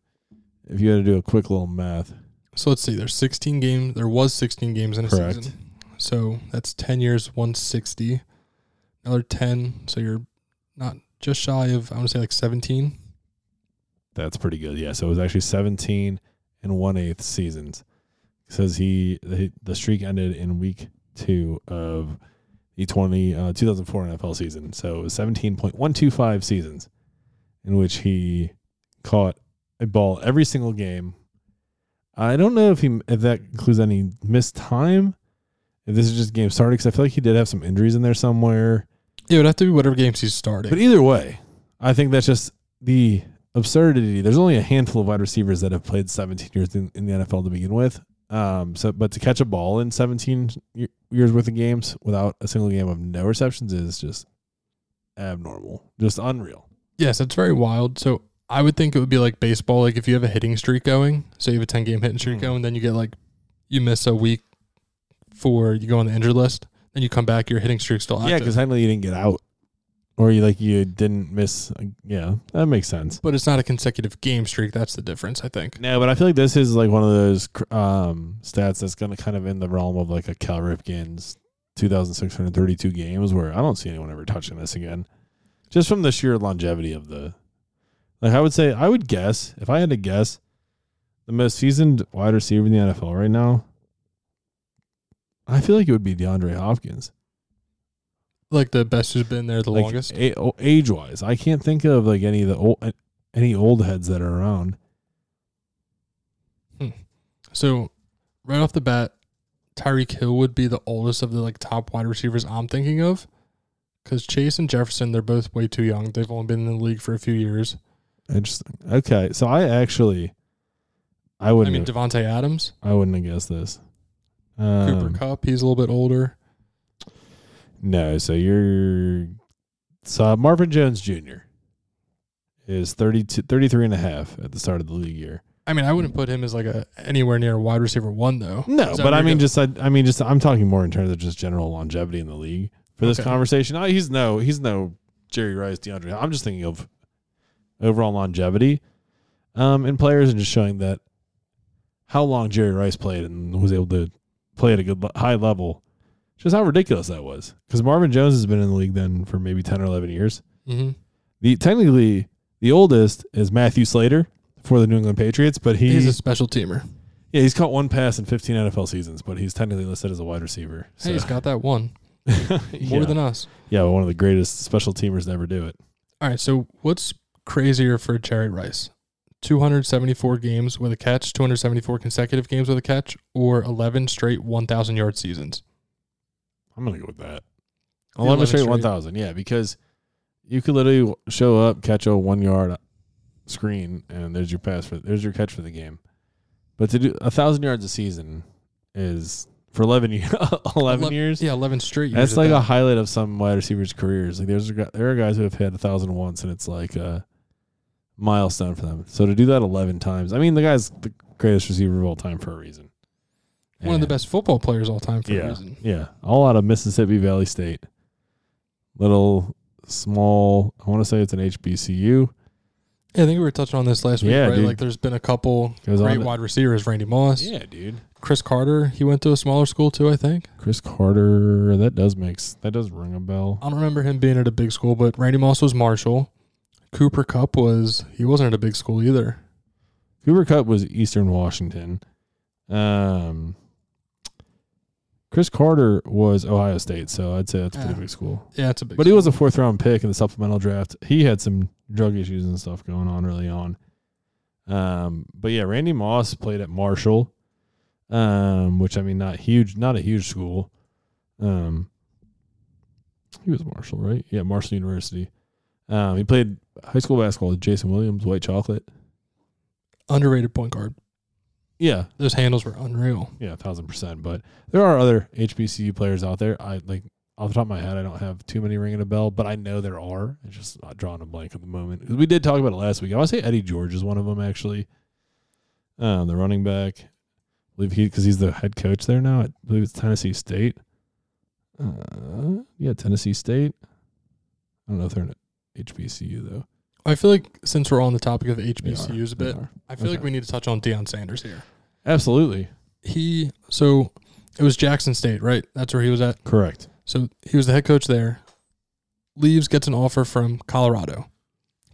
If you had to do a quick little math. So let's see. There's 16 games. There was 16 games in a Correct. season. So that's 10 years, 160. Another 10. So you're not just shy of, I want to say like 17. That's pretty good. Yeah. So it was actually 17 and one eighth seasons. It says he the, streak ended in week two of the 20 uh, 2004 NFL season. So it was 17.125 seasons. in which he caught a ball every single game. I don't know if he if that includes any missed time. If this is just game started, because I feel like he did have some injuries in there somewhere. It would have to be whatever games he's starting. But either way, I think that's just the absurdity. There's only a handful of wide receivers that have played 17 years in, in the NFL to begin with. Um, so, but to catch a ball in 17 years worth of games without a single game of no receptions is just abnormal, just unreal. yes, it's very wild. So I would think it would be like baseball. Like if you have a hitting streak going, so you have a 10 game hitting streak Mm. going, then you get like, you miss a week for you go on the injured list, then you come back, your hitting streak's still active. Yeah, because technically you didn't get out, or you like you didn't miss. Yeah, that makes sense. but it's not a consecutive game streak. That's the difference, I think. No, but I feel like this is like one of those um, stats that's gonna kind of in the realm of like a Cal Ripken's 2,632 games, where I don't see anyone ever touching this again, just from the sheer longevity of the. Like I would say, I would guess if I had to guess, the most seasoned wide receiver in the NFL right now. I feel like it would be DeAndre Hopkins. Like the best who's been there the like longest. age wise. I can't think of like any of the old any old heads that are around. So right off the bat, Tyreek Hill would be the oldest of the like top wide receivers I'm thinking of. Because Chase and Jefferson, they're both way too young. They've only been in the league for a few years. Interesting. Okay, so I actually, I I wouldn't. mean, Davante Adams, I wouldn't have guessed this. Cooper Um, Kupp, he's a little bit older. No, so you're so Marvin Jones Jr. is 32, 33 and a half at the start of the league year. I mean, I wouldn't put him as like a anywhere near wide receiver one though. No, but I mean, just I, I mean, just I'm talking more in terms of just general longevity in the league for this Okay. conversation. I, he's no, he's no Jerry Rice, DeAndre. I'm just thinking of overall longevity um, in players and just showing that how long Jerry Rice played and was able to play at a good high level. Just how ridiculous that was. Because Marvin Jones has been in the league then for maybe ten or eleven years. hmm The technically the oldest is Matthew Slater for the New England Patriots, but he he's a special teamer. yeah he's caught one pass in 15 NFL seasons, but he's technically listed as a wide receiver. So. Hey, he's got that one yeah. more than us. yeah, one of the greatest special teamers to ever do it. All right, so what's crazier for Jerry Rice? 274 games with a catch, 274 consecutive games with a catch, or 11 straight 1,000 yard seasons? I'm gonna go with that. The 11 11 straight straight. 1,000. Yeah, because you could literally show up, catch a one yard screen, and there's your pass for there's your catch for the game. But to do a thousand yards a season is for 11 years. 11 Ele- years. Yeah, 11 straight years. That's at like a highlight of some wide receivers' careers. Like there's there are guys who have hit a thousand once, and it's like a milestone for them. So to do that 11 times, I mean, the guy's the greatest receiver of all time for a reason. One of the best football players all time for yeah, a reason. Yeah, all out of Mississippi Valley State. Little small. I want to say it's an HBCU. Yeah, I think we were touching on this last week, Yeah, right? dude. Like there's been a couple Goes great wide receivers. Randy Moss, Yeah, dude. Cris Carter, he went to a smaller school too, I think. Cris Carter. That does makes that does ring a bell. I don't remember him being at a big school, but Randy Moss was Marshall. Cooper Kupp was he wasn't at a big school either. Cooper Kupp was Eastern Washington. Um, Cris Carter was Ohio State, so I'd say that's a pretty Yeah. big school. Yeah, it's a big. But he was a fourth round pick in the supplemental draft. He had some drug issues and stuff going on early on. Um, but yeah, Randy Moss played at Marshall, um, which I mean, not huge, not a huge school. Um, he was Marshall, right? Yeah, Marshall University. Um, he played high school basketball with Jason Williams, White Chocolate. underrated point guard. Yeah, Those handles were unreal. Yeah, thousand percent. But there are other HBCU players out there. I like off the top of my head, I don't have too many ringing a bell, but I know there are. It's just not drawing a blank at the moment we did talk about it last week. I want to say Eddie George is one of them actually. Um, the running back, I believe he because he's the head coach there now. I believe it's Tennessee State. Uh, yeah, Tennessee State. I don't know if they're in HBCU though. I feel like since we're on the topic of. HBCUs a bit, are. I feel like we need to touch on Deion Sanders here. Absolutely He so it was Jackson State, right? That's where he was at. correct. So he was the head coach there. Leaves, gets an offer from Colorado.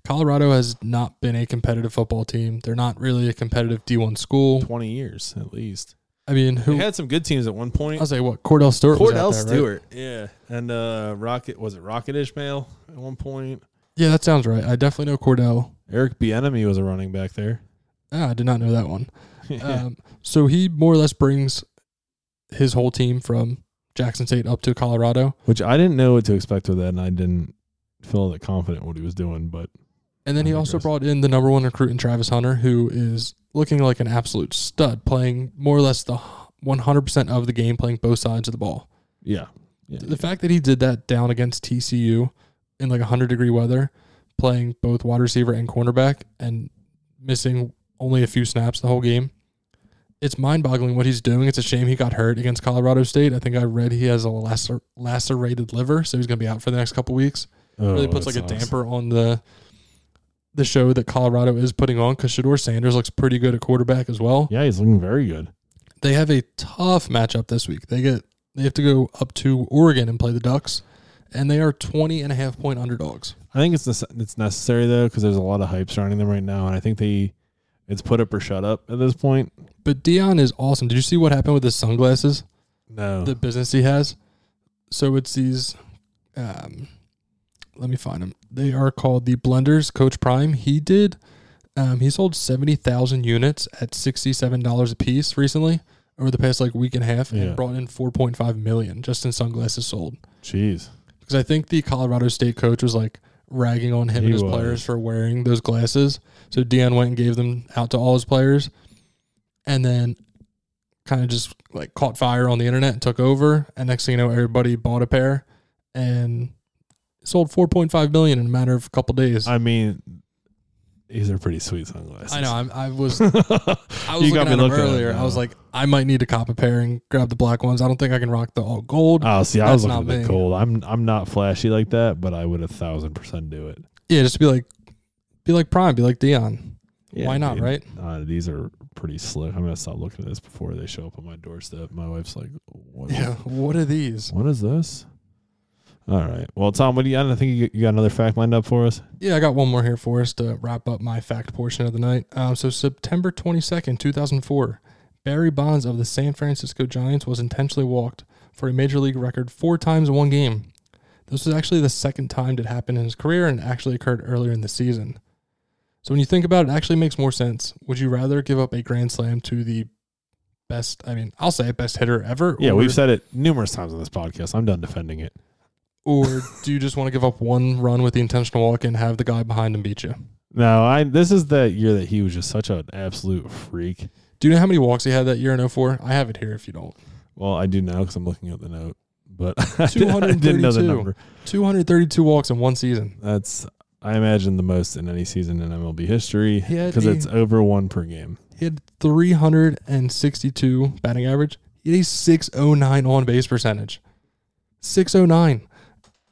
Colorado has not been a competitive football team. They're not really a competitive D1 school. Twenty years at least. I mean, who? They had some good teams at one point. I'll say what Kordell Stewart. was Kordell there, right? Stewart, yeah, and uh, Rocket was it Rocket Ismail at one point. Yeah, that sounds right. I definitely know Kordell. Eric Bieniemy was a running back there. Ah, I did not know that one. Um, so he more or less brings his whole team from Jackson State up to Colorado. Which I didn't know what to expect with that, and I didn't feel that confident what he was doing. But And then I he also brought in the number one recruit in Travis Hunter, who is looking like an absolute stud, playing more or less the 100% of the game, playing both sides of the ball. yeah, yeah, The fact that he did that down against TCU in like 100 degree weather, playing both wide receiver and cornerback, and missing only a few snaps the whole game, it's mind boggling what he's doing. It's a shame he got hurt against Colorado State. I think I read he has a lacer- lacerated liver, so he's going to be out for the next couple weeks. oh, really puts like a sucks. damper on the the show that Colorado is putting on because Shedeur Sanders looks pretty good at quarterback as well. Yeah, he's looking very good. They have a tough matchup this week. They get they have to go up to Oregon and play the Ducks, and they are 20 and a half point underdogs. I think it's it's necessary though because there's a lot of hype surrounding them right now, and I think they it's put up or shut up at this point. But Deion is awesome. Did you see what happened with his sunglasses? No, The business he has. So it's these. Um, let me find them. They are called the Blenders Coach Prime. He did. Um, he sold seventy thousand units at sixty-seven dollars a piece recently over the past like week and a half, Yeah. and brought in four point five million just in sunglasses sold. jeez, Because I think the Colorado State coach was like ragging on him He and his was. players for wearing those glasses. So Deion went and gave them out to all his players, and then kind of just like caught fire on the internet and took over. And next thing you know, everybody bought a pair and sold 4.5 million in a matter of a couple days. I, I mean, these are pretty sweet sunglasses. I know. I'm, I was I was You looking got at me them looking at earlier. it I was like, I might need to cop a pair and grab the black ones. I don't think I can rock the all gold. Oh, see, I was That's looking not at the gold. I'm I'm not flashy like that, but I would a thousand percent do it. yeah, just to be like, be like Prime, be like Deion. Why not, dude. right? Uh, these are pretty slick. I'm gonna stop looking at this before they show up on my doorstep. My wife's like, "What? Yeah. What are these? What is this?" All right. Well, Tom, what do you? I don't think you, you got another fact lined up for us. Yeah, I got one more here for us to wrap up my fact portion of the night. Um, so September 22nd, 2004, Barry Bonds of the San Francisco Giants was intentionally walked for a major league record four times in one game. This was actually the second time it happened in his career and actually occurred earlier in the season. So when you think about it, it actually makes more sense. Would you rather give up a grand slam to the best, I mean, I'll say best hitter ever? Yeah, we've said it numerous times on this podcast. I'm done defending it. Or do you just want to give up one run with the intentional walk and have the guy behind him beat you? No, I. This is the year that he was just such an absolute freak. Do you know how many walks he had that year in 04? I have it here if you don't. Well, I do now because I'm looking at the note, but I didn't- know the 232. number. 232 walks in one season. That's I imagine the most in any season in MLB history because it's over one per game. He had 362 batting average. He had a 609 on base percentage. 609.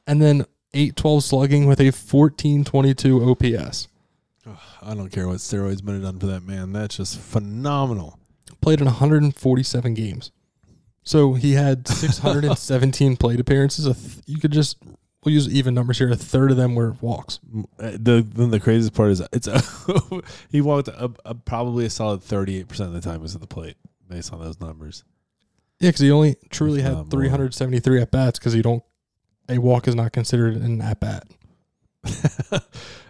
And then 812 slugging with a 1422 OPS. I don't care what steroids been done for that man. That's just phenomenal. Played in 147 games. So he had 617 plate appearances. Th- You could just, we'll use even numbers here. A third of them were walks. Uh, The then the craziest part is it's a, he walked a, a, probably a solid 38 percent of the time was at the plate based on those numbers. Yeah, because he only truly had 373 at bats because you don't, a walk is not considered an at bat.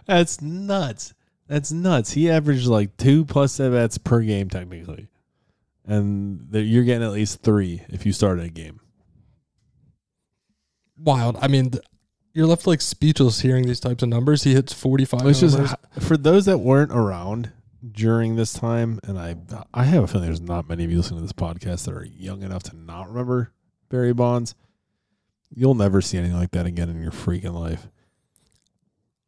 That's nuts. That's nuts. He averaged like two plus at bats per game technically, and you're getting at least three if you start a game. Wild. I mean, th- you're left like speechless hearing these types of numbers. He hits 45 It's just homers. for those that weren't around during this time, and I I have a feeling there's not many of you listening to this podcast that are young enough to not remember Barry Bonds. You'll never see anything like that again in your freaking life.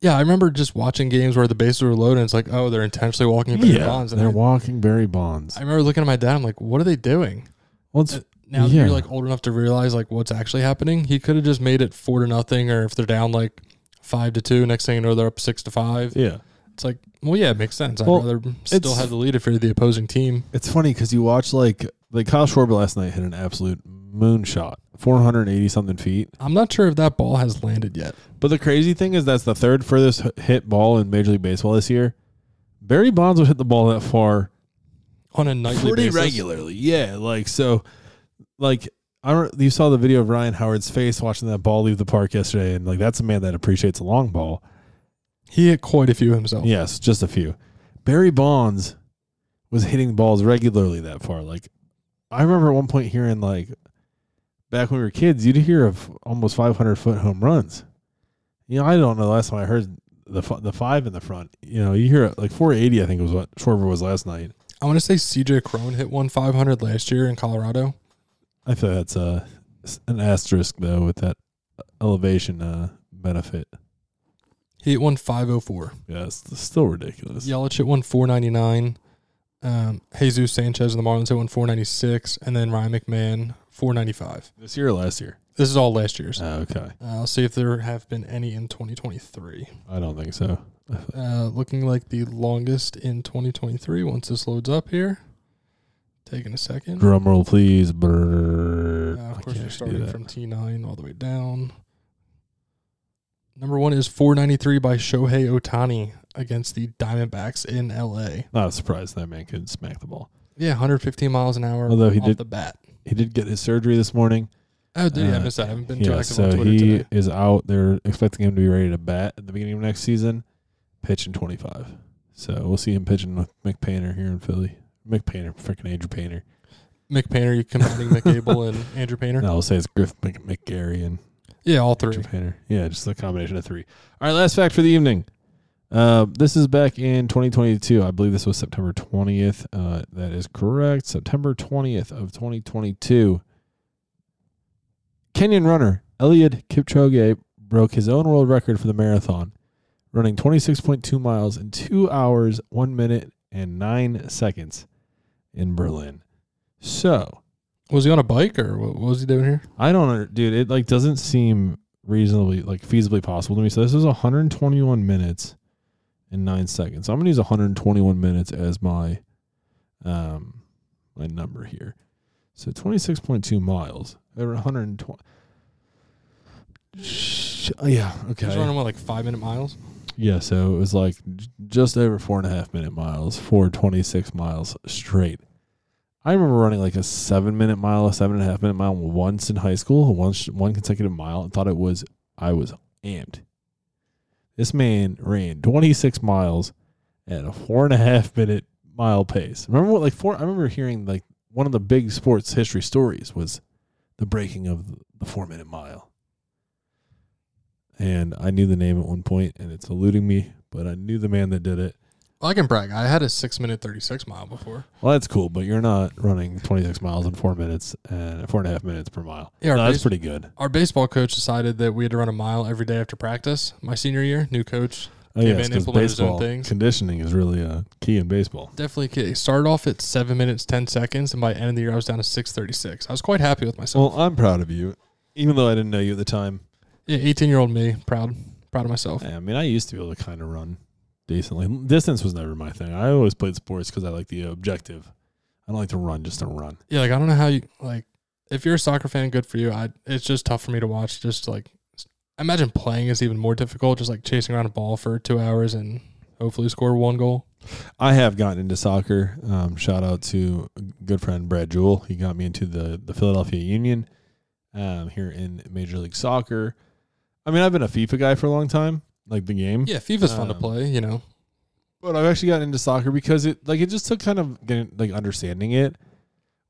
Yeah, I remember just watching games where the bases were loaded and it's like, oh, they're intentionally walking Barry Bonds. And they're I, walking Barry Bonds. I remember looking at my dad, I'm like, what are they doing? Well, it's, uh, Now that Yeah. you're like old enough to realize like what's actually happening, he could have just made it four to nothing, or if they're down like five to two, next thing you know, they're up six to five. yeah, It's like, well, yeah, it makes sense. I'd rather still have the lead if you're the opposing team. it's funny because you watch like like Kyle Schwarber last night hit an absolute moonshot, 480 something feet. I'm not sure if that ball has landed yet. But the crazy thing is that's the third furthest hit ball in Major League Baseball this year. Barry Bonds would hit the ball that far On a nightly pretty basis. regularly. Yeah, like so, like I don't. You saw the video of Ryan Howard's face watching that ball leave the park yesterday, and like that's a man that appreciates a long ball. He hit quite a few himself. Yes, just a few. Barry Bonds was hitting balls regularly that far. Like I remember at one point hearing like back when we were kids, you'd hear of almost 500 foot home runs. You know, I don't know the last time I heard the f- the five in the front. You know, you hear like 480. I think was what Schwarber was last night. I want to say CJ Cron hit one 500 last year in Colorado. I feel that's uh, an asterisk though with that elevation uh, benefit. He hit one 504. Yeah, it's still ridiculous. Yelich hit one 499. Um, Jesus Sanchez and the Marlins hit one 496, and then Ryan McMahon 495. This year or last year? This is all last year's. Oh, okay. Uh, I'll see if there have been any in 2023. I don't think so. Uh, looking like the longest in 2023. Once this loads up here, taking a second. Drum roll, please. Brrr. Uh, I of course, we're starting from T9 all the way down. Number one is 493 by Shohei Ohtani against the Diamondbacks in LA. Not surprised that man could smack the ball. Yeah, 115 miles an hour. Although he off did- the bat. He did get his surgery this morning. Oh, did he? I Uh, missed that. I haven't been too Yeah, active so on Twitter he today. is out. They're expecting him to be ready to bat at the beginning of next season, pitching 25. So we'll see him pitching with Mick Painter here in Philly. Mick Painter, freaking Andrew Painter. Mick Painter, you combining Mick Abel and Andrew Painter? No, I'll say it's Griff Mick, Mick Gary and Yeah, all three. Andrew Painter. Yeah, just a combination of three. All right, last fact for the evening. Uh, this is back in 2022. I believe this was September 20th. Uh, that is correct. September 20th of 2022. Kenyan runner Eliud Kipchoge broke his own world record for the marathon, running 26.2 miles in two hours, one minute, and nine seconds in Berlin. So Was he on a bike or what, was he doing here? I don't, dude. It like doesn't seem reasonably like feasibly possible to me. So this is 121 minutes and nine seconds. So I'm gonna use 121 minutes as my um my number here. So 26.2 miles over 120. Oh, yeah. Okay. was running what, like five minute miles? Yeah. So it was like just over four and a half minute miles for 26 miles straight. I remember running like a seven minute mile, a seven and a half minute mile once in high school, once one consecutive mile, and thought it was I was amped. This man ran 26 miles at a four and a half minute mile pace. Remember what like four? I remember hearing like one of the big sports history stories was the breaking of the four minute mile. And I knew the name at one point, and it's eluding me, but I knew the man that did it. I can brag. I had a six minute 36 mile before. Well, that's cool, but you're not running 26 miles in four minutes and four and a half minutes per mile. Yeah, No, that's base- pretty good. Our baseball coach decided that we had to run a mile every day after practice. My senior year, new coach. Oh, Came yes, in, implemented his own baseball things. conditioning is really uh, key in baseball. Definitely kid. Started off at seven minutes, 10 seconds, and by the end of the year, I was down to 636. I was quite happy with myself. Well, I'm proud of you, even though I didn't know you at the time. yeah, 18 year old me, proud. Proud of myself. Yeah, I mean, I used to be able to kind of run decently. Distance was never my thing. I always played sports because I like the objective. I don't like to run just to run. Yeah, like I don't know how you like. If you're a soccer fan, good for you. I it's just tough for me to watch. Just like I imagine playing is even more difficult. Just like chasing around a ball for two hours and hopefully score one goal. I have gotten into soccer. Um, shout out to a good friend Brad Jewell. He got me into the the Philadelphia Union um, here in Major League Soccer. I mean, I've been a FIFA guy for a long time, like the game. Yeah, FIFA's fun to Um, play. You know, But I've actually gotten into soccer because it like it just took kind of getting like understanding it.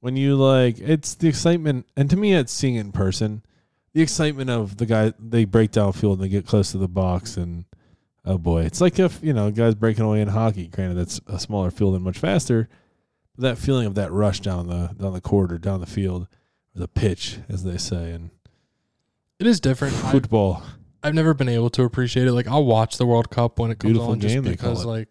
When you like it's the excitement and to me it's seeing it in person. The excitement of the guy they break down field and they get close to the box and oh boy. It's like if, you know, guys breaking away in hockey. Granted that's a smaller field and much faster. But that feeling of that rush down the down the court or down the field or the pitch, as they say, and it is different. I, football. I've never been able to appreciate it. Like I'll watch the World Cup when it comes Beautiful on, just game, they call because it. like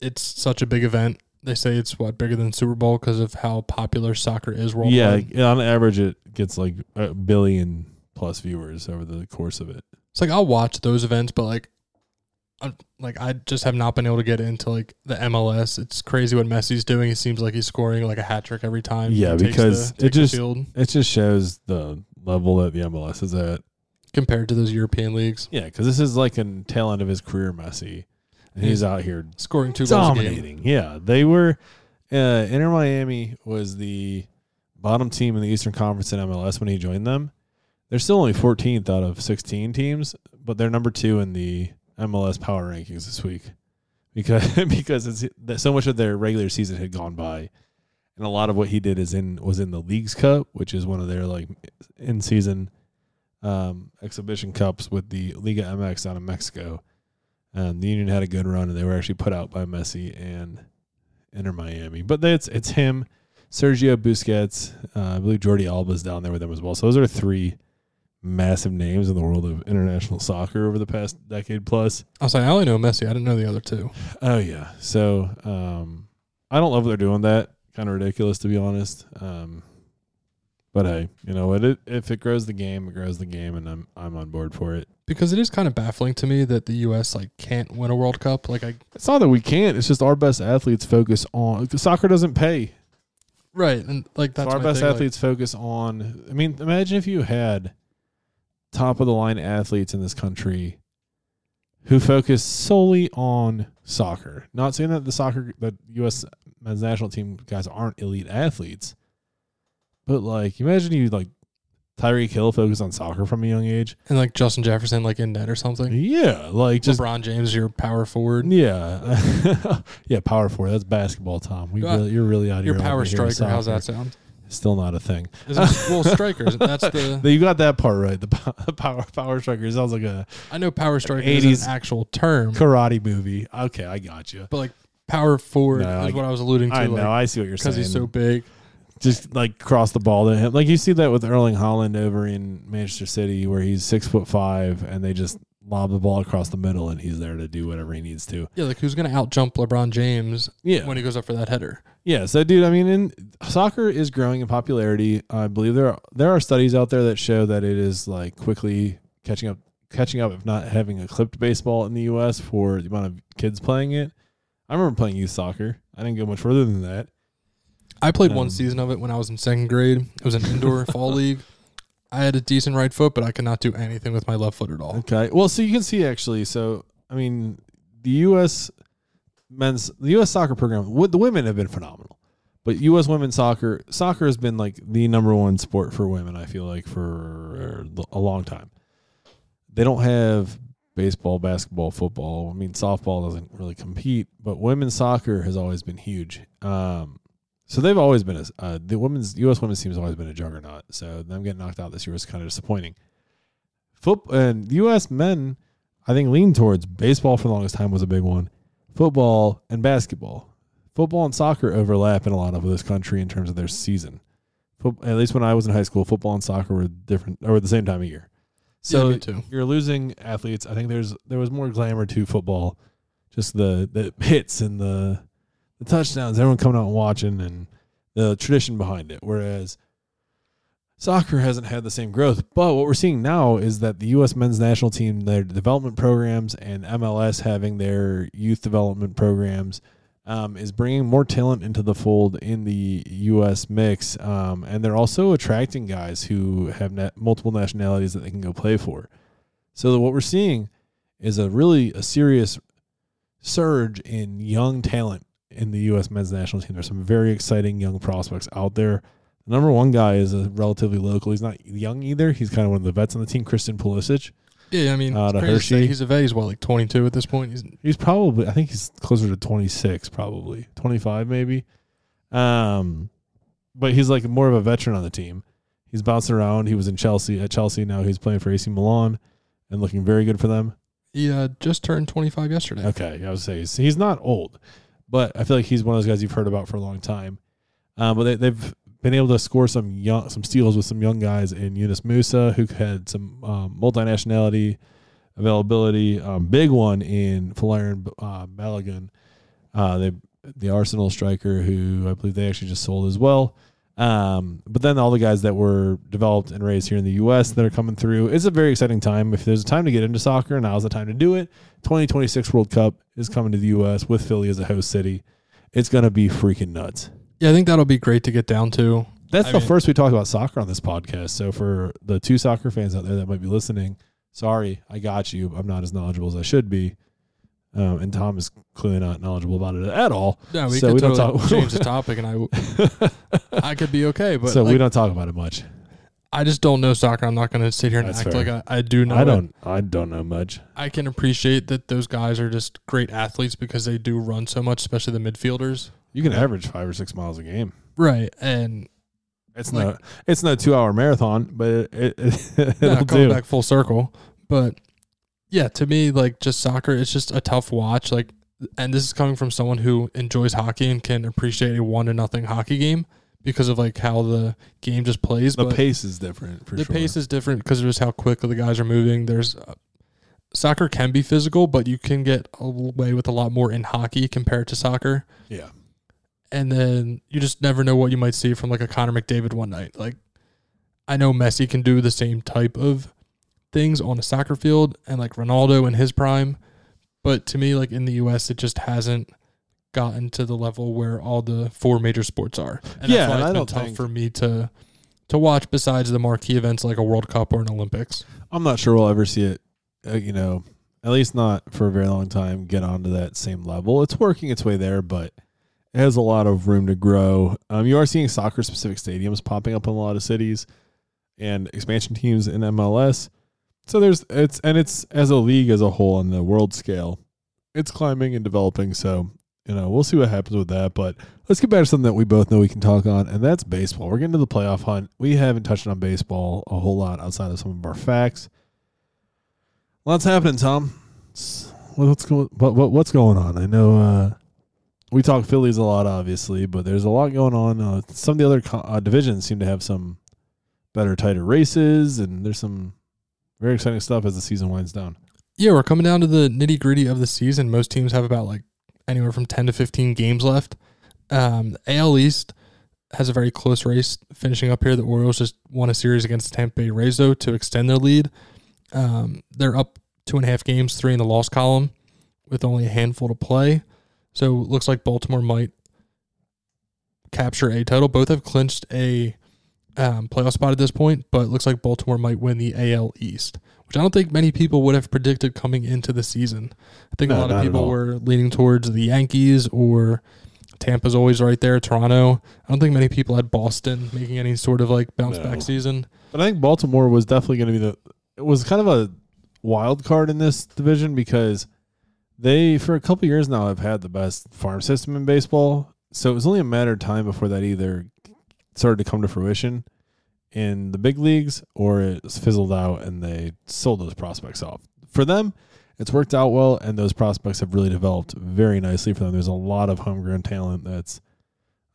it's such a big event. They say it's what bigger than Super Bowl because of how popular soccer is worldwide. yeah, on average it gets like a billion plus viewers over the course of it. It's like I'll watch those events, but like, I'm, like I just have not been able to get into like the MLS. It's crazy what Messi's doing. He seems like he's scoring like a hat trick every time. he Yeah, takes because the, it just- field It just shows the level that the MLS is at. Compared to those European leagues, Yeah, because this is like a tail end of his career, Messi, and he's out here scoring two goals dominating. Yeah, they were. Uh, Inter Miami was the bottom team in the Eastern Conference in MLS when he joined them. They're still only 14th out of 16 teams, but they're number two in the MLS power rankings this week because because it's so much of their regular season had gone by, and a lot of what he did is in was in the Leagues Cup, which is one of their like in season um, exhibition cups with the Liga MX out of Mexico. Um, the Union had a good run, and they were actually put out by Messi and Inter Miami. But it's it's him, Sergio Busquets, uh, I believe Jordi Alba's down there with them as well. So those are three massive names in the world of international soccer over the past decade plus. I was like, I only know Messi. I didn't know the other two. Oh yeah. So um, I don't love they're doing. That kind of ridiculous to be honest. Um, but hey, you know what? It, if it grows the game, it grows the game, and I'm I'm on board for it. Because it is kind of baffling to me that the U.S. like can't win a World Cup. Like I It's not that we can't. It's just our best athletes focus on soccer. Doesn't pay. right and like that's so our my best thing, like- athletes focus on. I mean, imagine if you had top of the line athletes in this country who focus solely on soccer. Not saying that the soccer, the U.S. men's national team guys aren't elite athletes, but like, imagine you like Tyreek Hill focused on soccer from a young age. and like Justin Jefferson like in net or something. Yeah, like just LeBron James, your power forward. yeah, yeah. Power forward. That's basketball, Tom. We Uh, really, you're really out of Your your power striker. How's that sound? Still not a thing. Is it, well, strikers. That's the. You got that part right. The power power striker sounds like a I know power striker is an actual term, karate movie. Okay, I got you. but like power forward No, is I- what I was alluding to. I know. I see what you're saying. because he's so big. Just like cross the ball to him. Like you see that with Erling Haaland over in Manchester City, where he's six foot five, and they just lob the ball across the middle, and he's there to do whatever he needs to. Yeah, like who's gonna out jump LeBron James Yeah, when he goes up for that header? yeah. So, dude, I mean, in, soccer is growing in popularity. I believe there are, there are studies out there that show that it is like quickly catching up, catching up, if not having eclipsed baseball in the U.S. for the amount of kids playing it. I remember playing youth soccer. I didn't go much further than that. I played one Um, season of it when I was in second grade. It was an indoor fall league. I had a decent right foot, but I could not do anything with my left foot at all. Okay. Well, so you can see actually. So I mean, the U.S. men's the U.S. soccer program. The women have been phenomenal, but U.S. women's soccer soccer has been like the number one sport for women. I feel like for a long time. They don't have baseball, basketball, football. I mean, softball doesn't really compete, but women's soccer has always been huge. Um, so they've always been a uh, the women's U.S. women's team has always been a juggernaut. So them getting knocked out this year was kind of disappointing. Foot and U.S. men, I think, lean towards baseball for the longest time was a big one, football and basketball. Football and soccer overlap in a lot of this country in terms of their season. Foot, at least when I was in high school, football and soccer were different or at the same time of year. So yeah, you're losing athletes. I think there's there was more glamour to football, just the the hits and the the touchdowns, everyone coming out and watching, and the tradition behind it. Whereas soccer hasn't had the same growth. But what we're seeing now is that the U.S. men's national team, their development programs, and MLS having their youth development programs. Um, is bringing more talent into the fold in the U.S. mix, um, and they're also attracting guys who have multiple nationalities that they can go play for. So what we're seeing is a really a serious surge in young talent in the U.S. men's national team. There's some very exciting young prospects out there. The number one guy is a relatively local. He's not young either. He's kind of one of the vets on the team, Christian Pulisic. Yeah, I mean, Uh, it's crazy to say Hershey. he's a vet. He's what, like 22 at this point. He's He's probably, I think he's closer to 26, probably 25, maybe. Um, but he's like more of a veteran on the team. He's bouncing around. He was in Chelsea at Chelsea. Now he's playing for AC Milan and looking very good for them. he uh, just turned 25 yesterday. Okay, I would say he's, he's not old, but I feel like he's one of those guys you've heard about for a long time. Um, but they, they've been able to score some young, some steals with some young guys in Yunus Musah, who had some um, multinationality availability. Um, big one in Valerian uh, Balogun, uh, the Arsenal striker, who I believe they actually just sold as well. Um, but then all the guys that were developed and raised here in the U.S. that are coming through, it's a very exciting time. If there's a time to get into soccer, now's the time to do it. 2026 World Cup is coming to the U.S. with Philly as a host city. It's gonna be freaking nuts. Yeah, I think that'll be great to get down to. That's I the mean- first we talked about soccer on this podcast. So for the two soccer fans out there that might be listening, sorry, I got you. I'm not as knowledgeable as I should be. Um, and Tom is clearly not knowledgeable about it at all. Yeah, we So could we don't totally talk- change the topic, and I, I could be okay. But so like, we don't talk about it much. I just don't know soccer. I'm not going to sit here and That's act fair. like I, I do know. I don't. I don't know much. I can appreciate that those guys are just great athletes because they do run so much, especially the midfielders. You can average five or six miles a game. Right. And It's Like- no. It's no two hour marathon, but it, it, it will coming do. back full circle. But yeah, to me, like just soccer, it's just a tough watch. Like, and this is coming from someone who enjoys hockey and can appreciate a one to nothing hockey game because of like how the game just plays. The but pace is different for the sure. pace is different because of just how quickly the guys are moving. There's uh, soccer can be physical, but you can get away with a lot more in hockey compared to soccer. yeah. and then you just never know what you might see from like a Connor McDavid one night. Like I know Messi can do the same type of things on a soccer field and like Ronaldo in his prime, but to me like in the US it just hasn't gotten to the level where all the four major sports are. And Yeah, that's why and it's I been don't tough think- for me to to watch besides the marquee events like a World Cup or an Olympics. I'm not sure we'll ever see it. Uh, you know, at least not for a very long time. Get onto that same level. It's working its way there, but it has a lot of room to grow. Um, you are seeing soccer specific stadiums popping up in a lot of cities, and expansion teams in MLS. So there's it's and it's as a league as a whole on the world scale, it's climbing and developing. So you know we'll see what happens with that. But let's get back to something that we both know we can talk on, and that's baseball. We're getting to the playoff hunt. We haven't touched on baseball a whole lot outside of some of our facts. Lots happening, Tom. What's going? What, what what's going on? I know uh, we talk Phillies a lot, obviously, but there's a lot going on. Uh, some of the other co- uh, divisions seem to have some better, tighter races, and there's some very exciting stuff as the season winds down. Yeah, we're coming down to the nitty gritty of the season. Most teams have about like anywhere from 10 to 15 games left. Um, AL East has a very close race finishing up here. The Orioles just won a series against the Tampa Bay Rays, though, to extend their lead. Um, they're up two and a half games, three in the loss column, with only a handful to play. So it looks like Baltimore might capture a title. Both have clinched a um, playoff spot at this point, but it looks like Baltimore might win the AL East which I don't think many people would have predicted coming into the season. I think No, a lot of people were leaning towards the Yankees or Tampa's always right there, Toronto. I don't think many people had Boston making any sort of like bounce No. back season. But I think Baltimore was definitely going to be the. It was kind of a wild card in this division because they, for a couple years now, have had the best farm system in baseball. So it was only a matter of time before that either started to come to fruition in the big leagues or it fizzled out and they sold those prospects off. For them, it's worked out well, and those prospects have really developed very nicely for them. There's a lot of homegrown talent that's.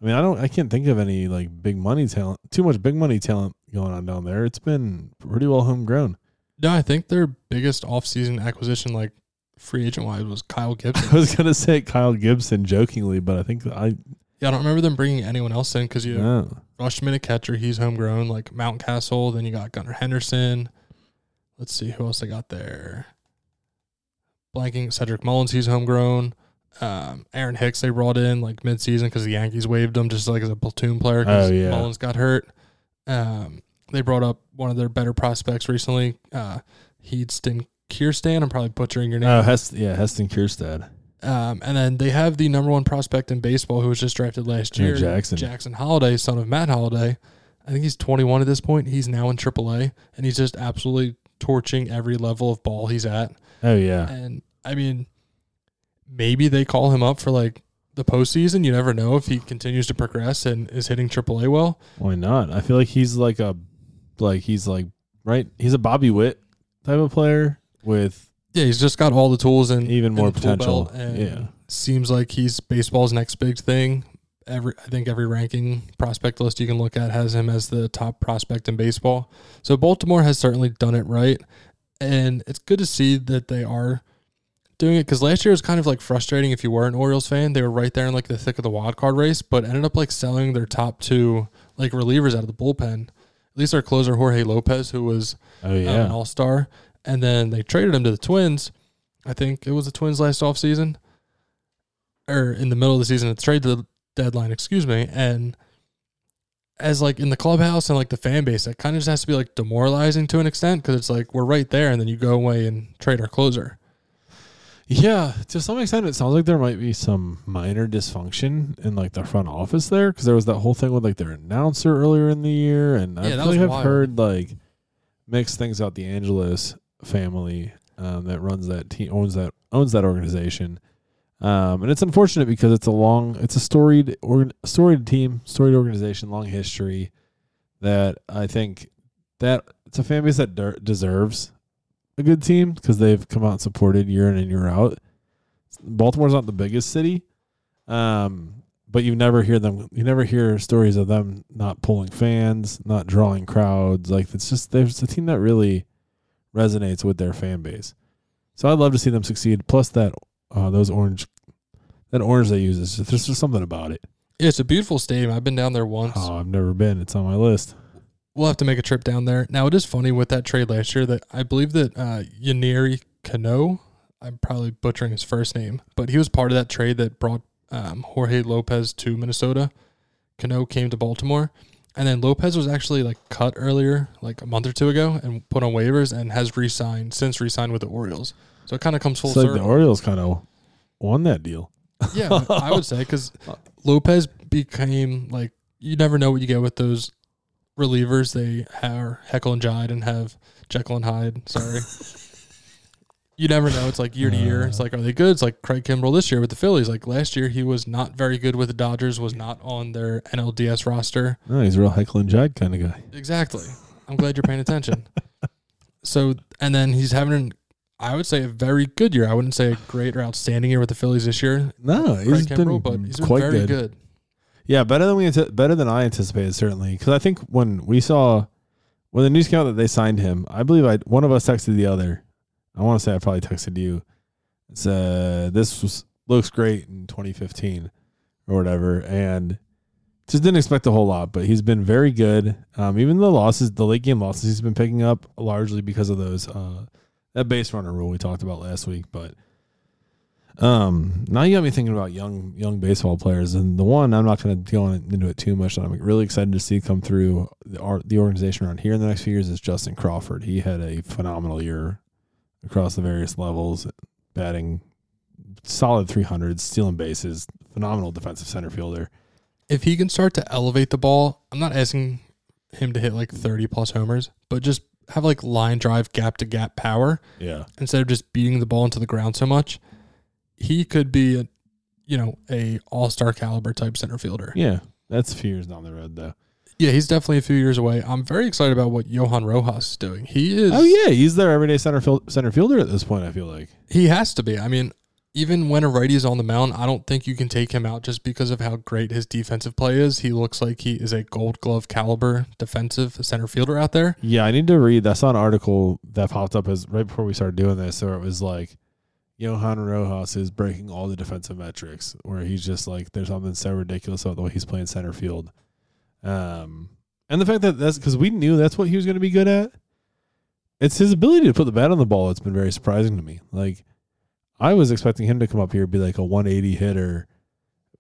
I mean, I don't. I can't think of any like big money talent. Too much big money talent going on down there. It's been pretty well homegrown. Yeah, I think their biggest offseason acquisition, like free agent wise, was Kyle Gibson. I was gonna say Kyle Gibson jokingly, but I think I yeah, I don't remember them bringing anyone else in because you no. Rutschman a catcher, he's homegrown, like Mountcastle. Then you got Gunnar Henderson. Let's see who else they got there. Blanking Cedric Mullins, he's homegrown. Um, Aaron Hicks they brought in like midseason because the Yankees waived him just like as a platoon player because Oh, yeah. Mullins got hurt. Um, they brought up one of their better prospects recently, uh, Headston Kierstan. I'm probably butchering your name. Oh, Hest, yeah, Heston Kjerstad. Um, and then they have the number one prospect in baseball who was just drafted last year, Jackson. Jackson Holliday, son of Matt Holliday. I think he's 21 at this point. He's now in AAA, and he's just absolutely torching every level of ball he's at. Oh yeah, And I mean, maybe they call him up for like the postseason. You never know if he continues to progress and is hitting AAA well. why not? I feel like he's like a, like he's like right. He's a Bobby Witt type of player with Yeah, he's just got all the tools and even more potential. and Yeah, seems like he's baseball's next big thing. Every I think every ranking prospect list you can look at has him as the top prospect in baseball. So Baltimore has certainly done it right, and it's good to see that they are doing it because last year was kind of like frustrating if you were an Orioles fan. They were right there in like the thick of the wild card race, but ended up like selling their top two like relievers out of the bullpen. At least their closer Jorge Lopez, who was oh um, an all star. And then they traded him to the Twins. I think it was the Twins last offseason. Or in the middle of the season, it's trade the deadline, excuse me. And as like in the clubhouse and like the fan base, that kind of just has to be like demoralizing to an extent because it's like we're right there and then you go away and trade our closer. Yeah, to some extent, it sounds like there might be some minor dysfunction in like the front office there because there was that whole thing with like their announcer earlier in the year, and I Yeah, that feel like I've wild. heard like mixed things about the Angelos family um, that runs that team owns that owns that organization, um, and it's unfortunate because it's a long, it's a storied or storied team, storied organization, long history that I think that it's a fan base that der- deserves a good team because they've come out and supported year in and year out. Baltimore's not the biggest city, um, but you never hear them. You never hear stories of them not pulling fans, not drawing crowds. Like it's just there's a team that really resonates with their fan base. So I'd love to see them succeed. Plus that uh, those orange, that orange they use is just, there's just something about it. Yeah, it's a beautiful stadium. I've been down there once. Oh, I've never been. It's on my list. We'll have to make a trip down there. Now it is funny with that trade last year that I believe that uh, Yaniri Cano, I'm probably butchering his first name, but he was part of that trade that brought um, Jorge Lopez to Minnesota. Cano came to Baltimore, and then Lopez was actually like cut earlier, like a month or two ago, and put on waivers and has re-signed since re-signed with the Orioles. So it kind of comes full It's like the. Orioles kind of won that deal. Yeah, I would say because Lopez became like you never know what you get with those relievers. They are Heckle and Jide and have Jekyll and Hyde. Sorry. You never know. It's like year to year. It's like, are they good? It's like Craig Kimbrel this year with the Phillies. Like last year, he was not very good with the Dodgers. Was not on their NLDS roster. No, he's a real Heckle and Jide kind of guy. Exactly. I'm glad you're paying attention. So, and then he's having, an, I would say, a very good year. I wouldn't say a great or outstanding year with the Phillies this year. No, Craig he's Kimbrel, been but he's been quite very good. good. Yeah, better than we better than I anticipated certainly. Because I think when we saw when the news came out that they signed him, I believe I one of us texted the other. I want to say I probably texted you. It said this was looks great in 2015 or whatever, and just didn't expect a whole lot. But he's been very good. Um, even the losses, the late game losses, he's been picking up largely because of those uh, that base runner rule we talked about last week. But um, now you got me thinking about young young baseball players, and the one I'm not going to go into it too much. That I'm really excited to see come through the the organization around here in the next few years is Justin Crawford. He had a phenomenal year across the various levels, batting solid 300s, stealing bases, phenomenal defensive center fielder. if he can start to elevate the ball, I'm not asking him to hit like 30 plus homers, but just have like line drive gap to gap power Yeah, instead of just beating the ball into the ground so much. He could be a you know, a all-star caliber type center fielder. yeah, that's a few years down the road though. Yeah, he's definitely a few years away. I'm very excited about what Johan Rojas is doing. He is Oh yeah, he's their everyday center field, center fielder at this point. I feel like. He has to be. I mean, even when a righty is on the mound, I don't think you can take him out just because of how great his defensive play is. He looks like he is a gold glove caliber defensive center fielder out there. Yeah, I need to read. I saw an article that popped up as right before we started doing this, where it was like Johan Rojas is breaking all the defensive metrics, where he's just like there's something so ridiculous about the way he's playing center field, um, and the fact that that's because we knew that's what he was going to be good at. It's his ability to put the bat on the ball that's been very surprising to me. Like I was expecting him to come up here be like a 180 hitter,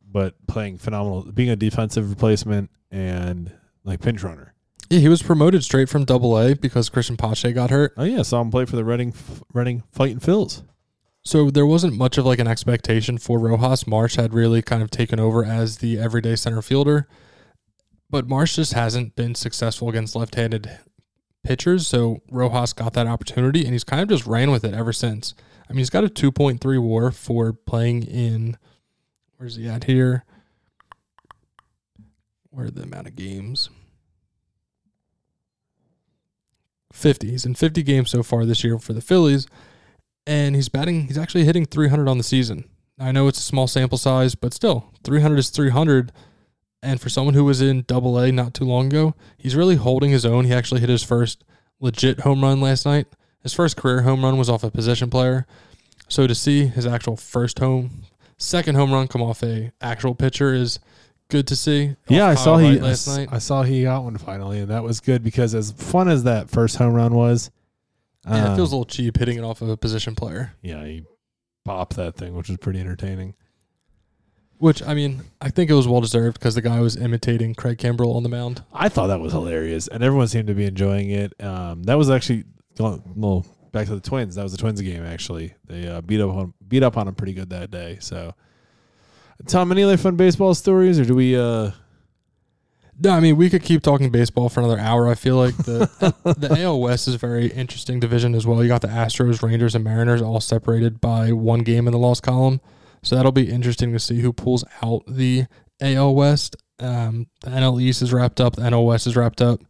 but playing phenomenal, being a defensive replacement and like pinch runner. Yeah, he was promoted straight from Double A because Cristian Pache got hurt. Oh yeah, saw him play for the Reading Reading Fighting Phils. So there wasn't much of like an expectation for Rojas. Marsh had really kind of taken over as the everyday center fielder. But Marsh just hasn't been successful against left-handed pitchers, so Rojas got that opportunity and he's kind of just ran with it ever since. I mean, he's got a 2.3 WAR for playing in where's he at here? Where are the amount of games? 50. He's in 50 games so far this year for the Phillies and he's batting he's actually hitting 300 on the season i know it's a small sample size but still 300 is 300 and for someone who was in double a not too long ago he's really holding his own. He actually hit his first legit home run last night. His first career home run was off a position player. So to see his actual first home second home run come off a actual pitcher is good to see. Yeah, I saw he last I, night. I saw he got one finally, and that was good because as fun as that first home run was, yeah, it feels uh, a little cheap hitting it off of a position player. Yeah, he popped that thing, which was pretty entertaining. Which i mean i think it was well deserved because the guy was imitating craig kimbrel on the mound I thought that was hilarious, and everyone seemed to be enjoying it. Um, that was actually little back to the Twins. That was the Twins game actually. They uh, beat up on beat up on them pretty good that day. So, Tom, any other fun baseball stories, or do we? uh No, I mean we could keep talking baseball for another hour. I feel like the the AL West is a very interesting division as well. You got the Astros, Rangers, and Mariners all separated by one game in the loss column. So that'll be interesting to see who pulls out the AL West. Um, the NL East is wrapped up. The NL West is wrapped up.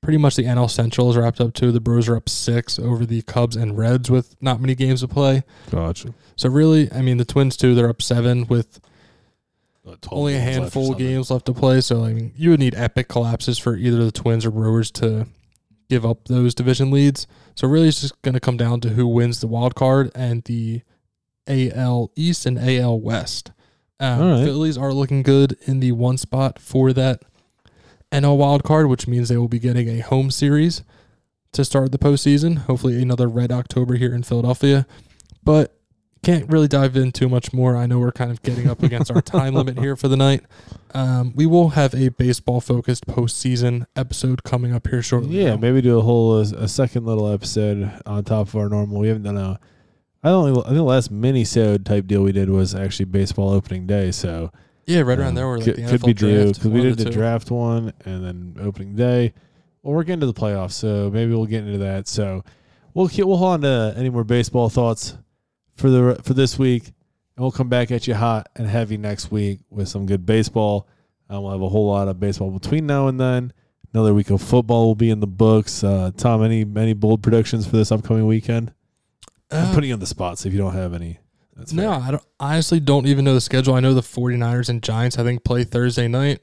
Pretty much the NL Central is wrapped up too. The Brewers are up six over the Cubs and Reds with not many games to play. Gotcha. So really, I mean, the Twins too. They're up seven with 12 only a games left or handful of games left to play. So I mean, you would need epic collapses for either the Twins or Brewers to give up those division leads. So really, it's just going to come down to who wins the wild card and the AL East and AL West. Um, right. Phillies are looking good in the one spot for that NL wild card, which means they will be getting a home series to start the postseason. Hopefully, another red October here in Philadelphia. But can't really dive in too much more. I know we're kind of getting up against our time limit here for the night. Um, we will have a baseball focused postseason episode coming up here shortly. Yeah, maybe do a whole uh, a second little episode on top of our normal. We haven't done a. I don't. I think the last mini sode type deal we did was actually baseball opening day. So yeah, right around um, there. Where like could, the could NFL be due draft. because we did the two. draft one and then opening day. Well, we're getting to the playoffs, so maybe we'll get into that. So we'll keep, we'll hold on to any more baseball thoughts for the for this week, and we'll come back at you hot and heavy next week with some good baseball. Um, we'll have a whole lot of baseball between now and then. Another week of football will be in the books. Uh, Tom, any any bold predictions for this upcoming weekend? I'm Uh, putting you on the spot, so if you don't have any, that's no, fair. I don't, honestly don't even know the schedule. I know the 49ers and Giants, I think, play Thursday night.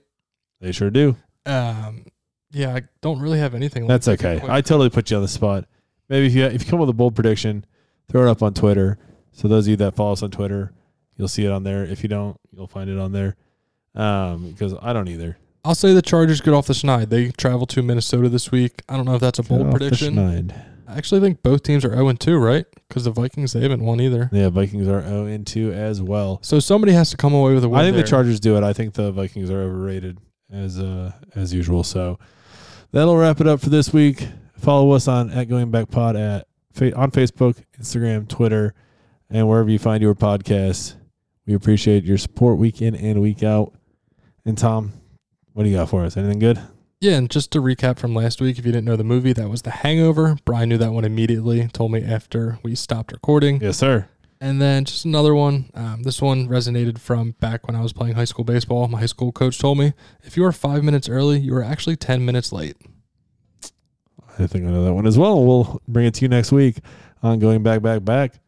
They sure do. Um, yeah, I don't really have anything. That's like okay. I totally put you on the spot. Maybe if you if you come with a bold prediction, throw it up on Twitter. So those of you that follow us on Twitter, you'll see it on there. If you don't, you'll find it on there. Um, because I don't either. I'll say the Chargers get off the schneid. They travel to Minnesota this week. I don't know if that's a bold Get off the prediction. I actually think both teams are 0 2, right? Because the Vikings, they haven't won either. Yeah, Vikings are 0 and 2 as well. So somebody has to come away with a win. I think there. the Chargers do it. I think the Vikings are overrated as uh as usual. So that'll wrap it up for this week. Follow us on at Going Back Pod at on Facebook, Instagram, Twitter, and wherever you find your podcasts. We appreciate your support week in and week out. And Tom, what do you got for us? Anything good? Yeah, and just to recap from last week, if you didn't know the movie, that was The Hangover. Brian knew that one immediately, told me after we stopped recording. Yes, sir. And then just another one. Um, this one resonated from back when I was playing high school baseball. My high school coach told me if you are five minutes early, you are actually 10 minutes late. I think I know that one as well. We'll bring it to you next week on Going Back, Back, Back.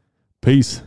Peace.